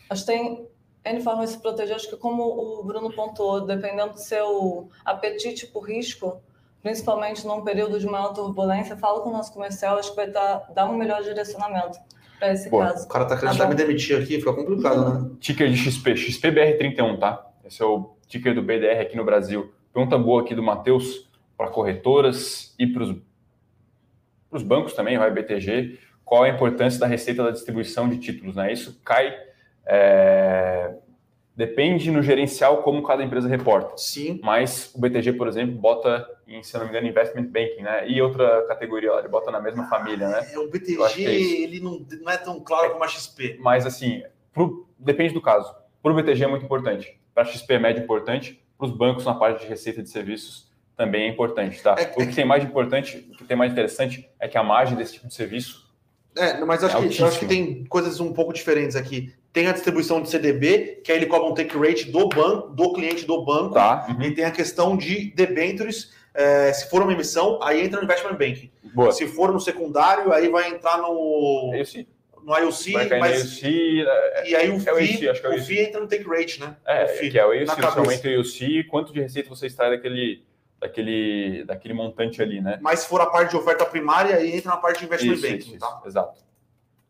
C: acho que tem N formas de se proteger. Acho que, como o Bruno pontuou, dependendo do seu apetite por risco, principalmente num período de maior turbulência, fala com o nosso comercial, acho que vai dar, dar um melhor direcionamento para esse Boa. caso.
A: O cara tá querendo tá me demitir aqui, fica complicado, né?
B: Ticker de XP, XPBR31, tá? Esse é o ticker do BDR aqui no Brasil. Pergunta boa aqui do Matheus para corretoras e para os bancos também, vai BTG, qual a importância da receita da distribuição de títulos, né? Isso cai, é, depende no gerencial como cada empresa reporta.
A: Sim.
B: Mas o BTG, por exemplo, bota em, se não me engano, investment banking, né? E outra categoria lá, ele bota na mesma família, né?
A: É, o BTG, é ele não, não, é tão claro como a XP.
B: Mas assim, pro, depende do caso. Para o BTG é muito importante, para a XP é médio importante, para os bancos na parte de receita de serviços também é importante, tá? É, o que tem mais importante, o que tem mais interessante é que a margem desse tipo de serviço
A: é, mas acho, é que, acho que tem coisas um pouco diferentes aqui. Tem a distribuição de CDB, que aí ele cobra um take rate do banco, do cliente do banco.
B: Tá.
A: Uhum. E tem a questão de debentures. É, se for uma emissão, aí entra no investment banking. Boa. Se for no secundário, aí vai entrar no.
B: IOC.
A: No IOC, mas.
B: IOC,
A: é, e aí o, é FII, acho que é o, o FII entra no take rate, né?
B: É, o FII, que é o IOC, aumenta o IOC, quanto de receita você extrai daquele daquele, daquele montante ali, né?
A: Mas se for a parte de oferta primária, aí entra na parte de investment isso, banking,
B: isso,
A: tá?
B: Isso, exato.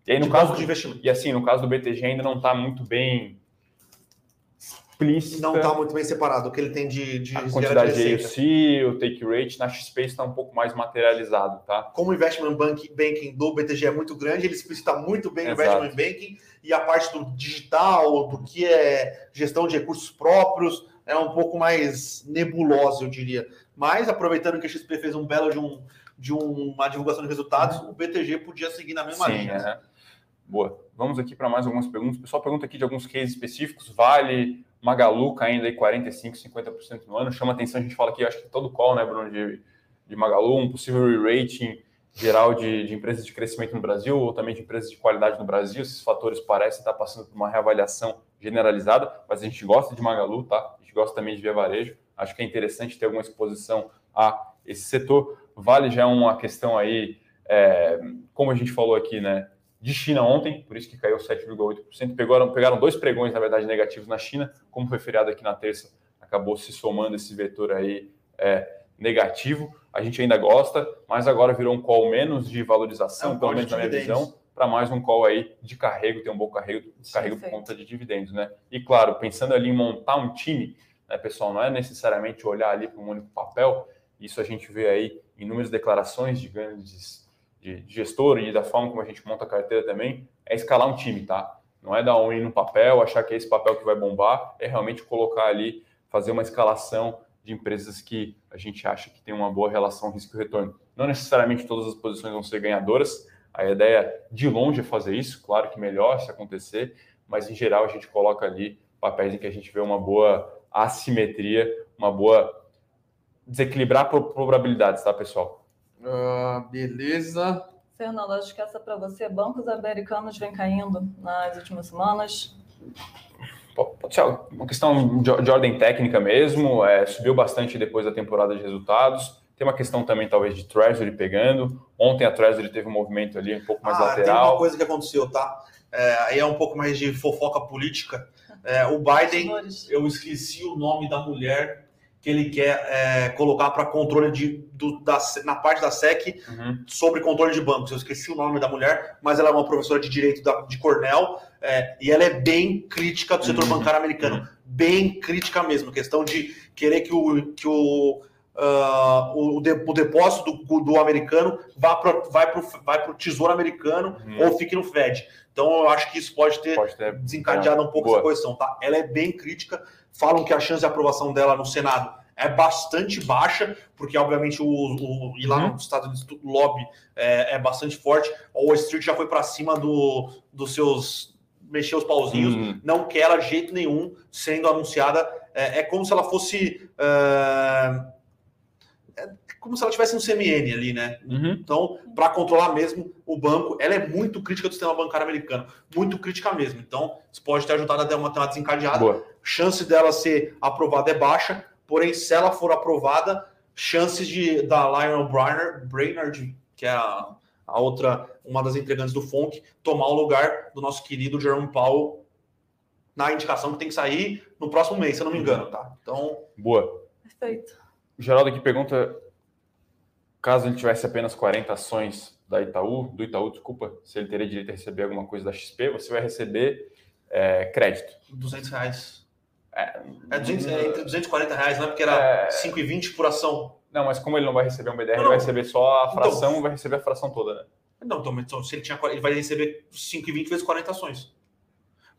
B: E aí, no de caso de investimento. E assim, no caso do BTG ainda não está muito bem explícita.
A: Não está muito bem separado o que ele tem de, de
B: a quantidade de AUC, o take rate, na XP está um pouco mais materializado, tá?
A: Como o investment banking do BTG é muito grande, ele explicita muito bem Exato. o investment banking e a parte do digital, do que é gestão de recursos próprios, é um pouco mais nebulosa, eu diria. Mas aproveitando que a XP fez um belo de, um, de uma divulgação de resultados, o BTG podia seguir na mesma Sim, linha. É.
B: Boa. Vamos aqui para mais algumas perguntas. O pessoal pergunta aqui de alguns cases específicos. Vale, Magalu caindo aí 45%, 50% no ano. Chama atenção, a gente fala aqui, acho que todo call, né, Bruno, de, de Magalu, um possível re-rating geral de, de, empresas de crescimento no Brasil ou também de empresas de qualidade no Brasil. Esses fatores parecem estar passando por uma reavaliação generalizada, mas a gente gosta de Magalu, tá? A gente gosta também de Via Varejo. Acho que é interessante ter alguma exposição a esse setor. Vale já uma questão aí, é, como a gente falou aqui, né? De China ontem, por isso que caiu 7,8%. Pegaram, pegaram dois pregões, na verdade, negativos na China, como foi feriado aqui na terça, acabou se somando esse vetor aí é, negativo. A gente ainda gosta, mas agora virou um call menos de valorização, é um pelo menos na minha visão, para mais um call aí de carrego, tem um bom carrego, Sim, carrego por conta de dividendos, né? E claro, pensando ali em montar um time, né, pessoal, não é necessariamente olhar ali para um único papel, isso a gente vê aí inúmeras declarações de grandes de, gestor e da forma como a gente monta a carteira também, é escalar um time, tá? Não é dar um no papel, achar que é esse papel que vai bombar, é realmente colocar ali, fazer uma escalação de empresas que a gente acha que tem uma boa relação risco-retorno. Não necessariamente todas as posições vão ser ganhadoras, a ideia de longe é fazer isso, claro que melhor se acontecer, mas em geral a gente coloca ali papéis em que a gente vê uma boa assimetria, uma boa desequilibrar probabilidades, tá, pessoal?
A: Uh, beleza.
C: Fernando, acho que essa para você. Bancos americanos vem caindo nas últimas semanas.
B: Pode ser uma questão de, ordem técnica mesmo. É, subiu bastante depois da temporada de resultados. Tem uma questão também, talvez, de Treasury pegando. Ontem a Treasury teve um movimento ali um pouco mais ah, lateral.
A: Tem uma coisa que aconteceu, tá? É, aí é um pouco mais de fofoca política. É, o Biden, eu esqueci o nome da mulher que ele quer é, colocar para controle de, do, da, na parte da SEC uhum. sobre controle de bancos. Eu esqueci o nome da mulher, mas ela é uma professora de direito da, de Cornell é, e ela é bem crítica do setor uhum. bancário americano. Uhum. Bem crítica mesmo. Questão de querer que o, que o, uh, o, o, depósito do, do americano vá para vai pro, vai o tesouro americano uhum. ou fique no Fed. Então eu acho que isso pode ter, pode ter desencadeado um pouco Boa. essa posição. Tá? Ela é bem crítica falam que a chance de aprovação dela no Senado é bastante baixa, porque obviamente o, o e lá uhum. nos Estados Unidos o lobby é, é, bastante forte. O Wall Street já foi para cima do, dos seus mexer os pauzinhos, uhum. não quer ela de jeito nenhum sendo anunciada. É, é como se ela fosse uh, como se ela tivesse um CMN ali, né? Uhum. Então, para controlar mesmo o banco, ela é muito crítica do sistema bancário americano, muito crítica mesmo. Então, isso pode ter ajudado a dar uma, uma desencadeada. Boa. Chance dela ser aprovada é baixa, porém, se ela for aprovada, chances de da Lionel Brainerd, Brainerd que é a, a outra, uma das integrantes do FONC, tomar o lugar do nosso querido Jerome Powell na indicação que tem que sair no próximo mês, se eu não me engano, tá? Então.
B: Boa.
C: Perfeito.
B: Geraldo aqui pergunta: caso ele tivesse apenas 40 ações da Itaú, do Itaú, desculpa, se ele teria direito a receber alguma coisa da XP, você vai receber é, crédito.
A: 200 reais. É, é, 200, é entre 240 reais, não é porque era é... 5,20 por ação.
B: Não, mas como ele não vai receber um BDR, não, ele vai receber só a então- fração, então, vai receber a fração toda, né?
A: Não, então, então se ele tinha, ele vai receber 5,20 vezes 40 ações.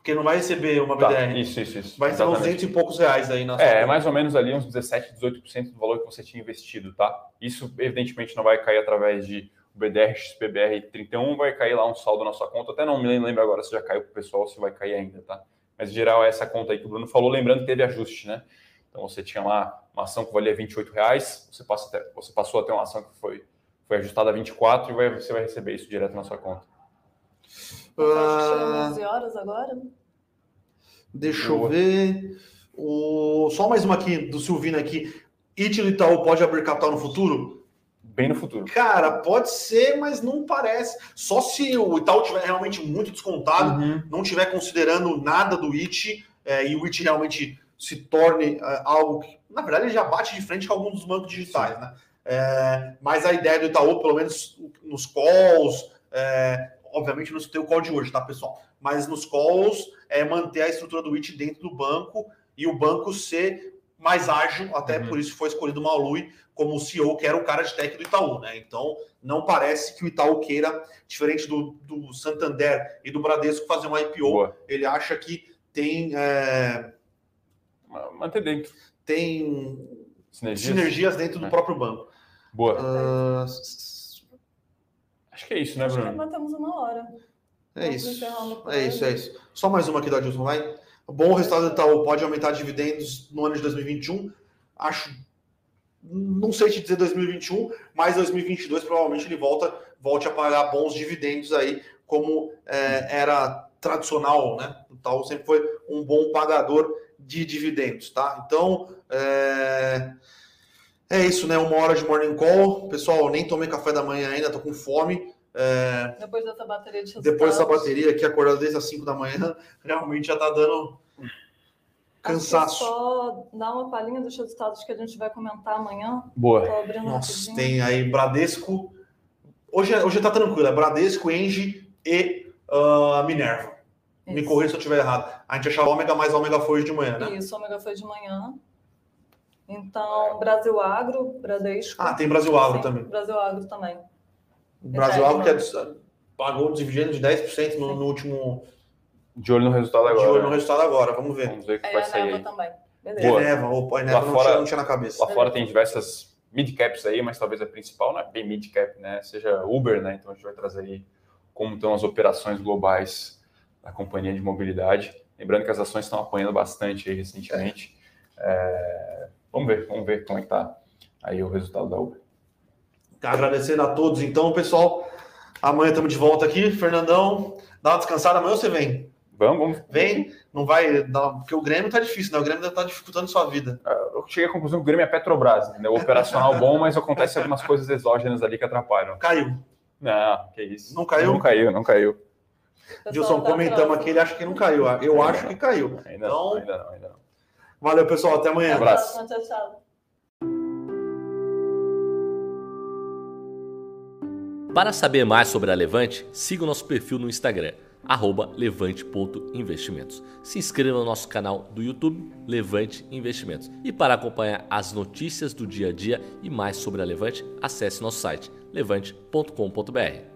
A: Porque não vai receber uma BDR. Tá,
B: isso, isso, isso.
A: Vai ser uns 200 e poucos reais aí na
B: É, é mais ou menos ali uns 17, 18% do valor que você tinha investido, tá? Isso, evidentemente, não vai cair através de BDR XPBR 31, vai cair lá um saldo na sua conta. Até não me lembro agora se já caiu para o pessoal, se vai cair ainda, tá? Mas, em geral, é essa conta aí que o Bruno falou, lembrando que teve ajuste, né? Então, você tinha lá uma ação que valia 28 reais, você, passa até, você passou a ter uma ação que foi, foi ajustada a 24 e vai, você vai receber isso direto na sua conta.
C: Uh... 11 horas agora?
A: Deixa Boa. eu ver. O... Só mais uma aqui do Silvino aqui. IT do Itaú pode abrir capital no futuro?
B: Bem no futuro.
A: Cara, pode ser, mas não parece. Só se o Itaú tiver realmente muito descontado, uhum. não tiver considerando nada do IT, é, e o IT realmente se torne é, algo que, na verdade, ele já bate de frente com alguns dos bancos digitais, Sim. né? É, mas a ideia do Itaú, pelo menos nos calls, é, obviamente não tem o call de hoje, tá, pessoal? Mas nos calls é manter a estrutura do IT dentro do banco e o banco ser mais ágil, até uhum. por isso foi escolhido o Maului como o CEO, que era o cara de tech do Itaú, né? Então, não parece que o Itaú queira, diferente do, do Santander e do Bradesco, fazer um IPO. Boa. Ele acha que tem. É...
B: Manter dentro.
A: Tem sinergias, sinergias dentro do é. próprio banco.
B: Boa. Uh... Acho que é isso, né, Bruno?
C: Acho que batemos uma hora.
A: É isso. É isso, é isso. Só mais uma aqui da Dilson, vai. Bom resultado do Itaú pode aumentar dividendos no ano de 2021. Acho não sei te dizer 2021, mas 2022 provavelmente ele volta, volte a pagar bons dividendos aí, como é, era tradicional, né? O Itaú sempre foi um bom pagador de dividendos, tá? Então, é, é isso, né? Uma hora de morning call. Pessoal, nem tomei café da manhã ainda, tô com fome.
C: É... Depois dessa bateria de
A: resultados. Depois dessa bateria aqui, acordado desde as 5 da manhã, realmente já tá dando cansaço.
C: Só dar uma palhinha dos resultados que a gente vai comentar amanhã.
B: Boa.
A: Nossa, tem aí Bradesco. Hoje, hoje tá tranquilo, é Bradesco, Engie e uh, Minerva. Isso. Me corrija se eu estiver errado. A gente achava ômega, mas ômega foi de manhã, né?
C: Isso, ômega foi de manhã. Então, Brasil Agro, Bradesco.
A: Ah, tem Brasil Agro Sim, também.
C: Brasil Agro também.
A: Brasil Agro que é, pagou um dividendo de 10% no, no último
B: de olho no resultado agora.
A: De olho no resultado agora, vamos ver.
B: Vamos ver o que é, vai sair.
C: também.
A: Beleza. Eneva, opa, Eneva não, fora, tinha, não tinha na cabeça.
B: Lá fora tem diversas mid-caps aí, mas talvez a principal não é bem mid-cap, né? Seja Uber, né? Então a gente vai trazer aí como estão as operações globais da companhia de mobilidade. Lembrando que as ações estão apanhando bastante aí recentemente. É... Vamos ver, vamos ver como é que tá aí o resultado da Uber.
A: Agradecendo a todos, então, pessoal. Amanhã estamos de volta aqui. Fernandão, dá uma descansada. Amanhã você vem.
B: Vamos, vamos.
A: Vem, não vai. Não, porque o Grêmio tá difícil, né? O Grêmio tá dificultando sua vida.
B: É, eu cheguei à conclusão que o Grêmio é Petrobras, né? O operacional bom, mas acontece algumas coisas exógenas ali que atrapalham.
A: Caiu.
B: Não, que isso.
A: Não caiu?
B: Não caiu, não caiu.
A: Gilson, tá comentamos aqui, ele acha que não caiu. Eu ainda acho não. que caiu.
B: Ainda, então... não, ainda não, ainda não.
A: Valeu, pessoal. Até amanhã.
B: Um abraço.
C: Tchau, tchau.
D: Para saber mais sobre a Levante, siga o nosso perfil no Instagram levante.investimentos. Se inscreva no nosso canal do YouTube Levante Investimentos. E para acompanhar as notícias do dia a dia e mais sobre a Levante, acesse nosso site levante.com.br.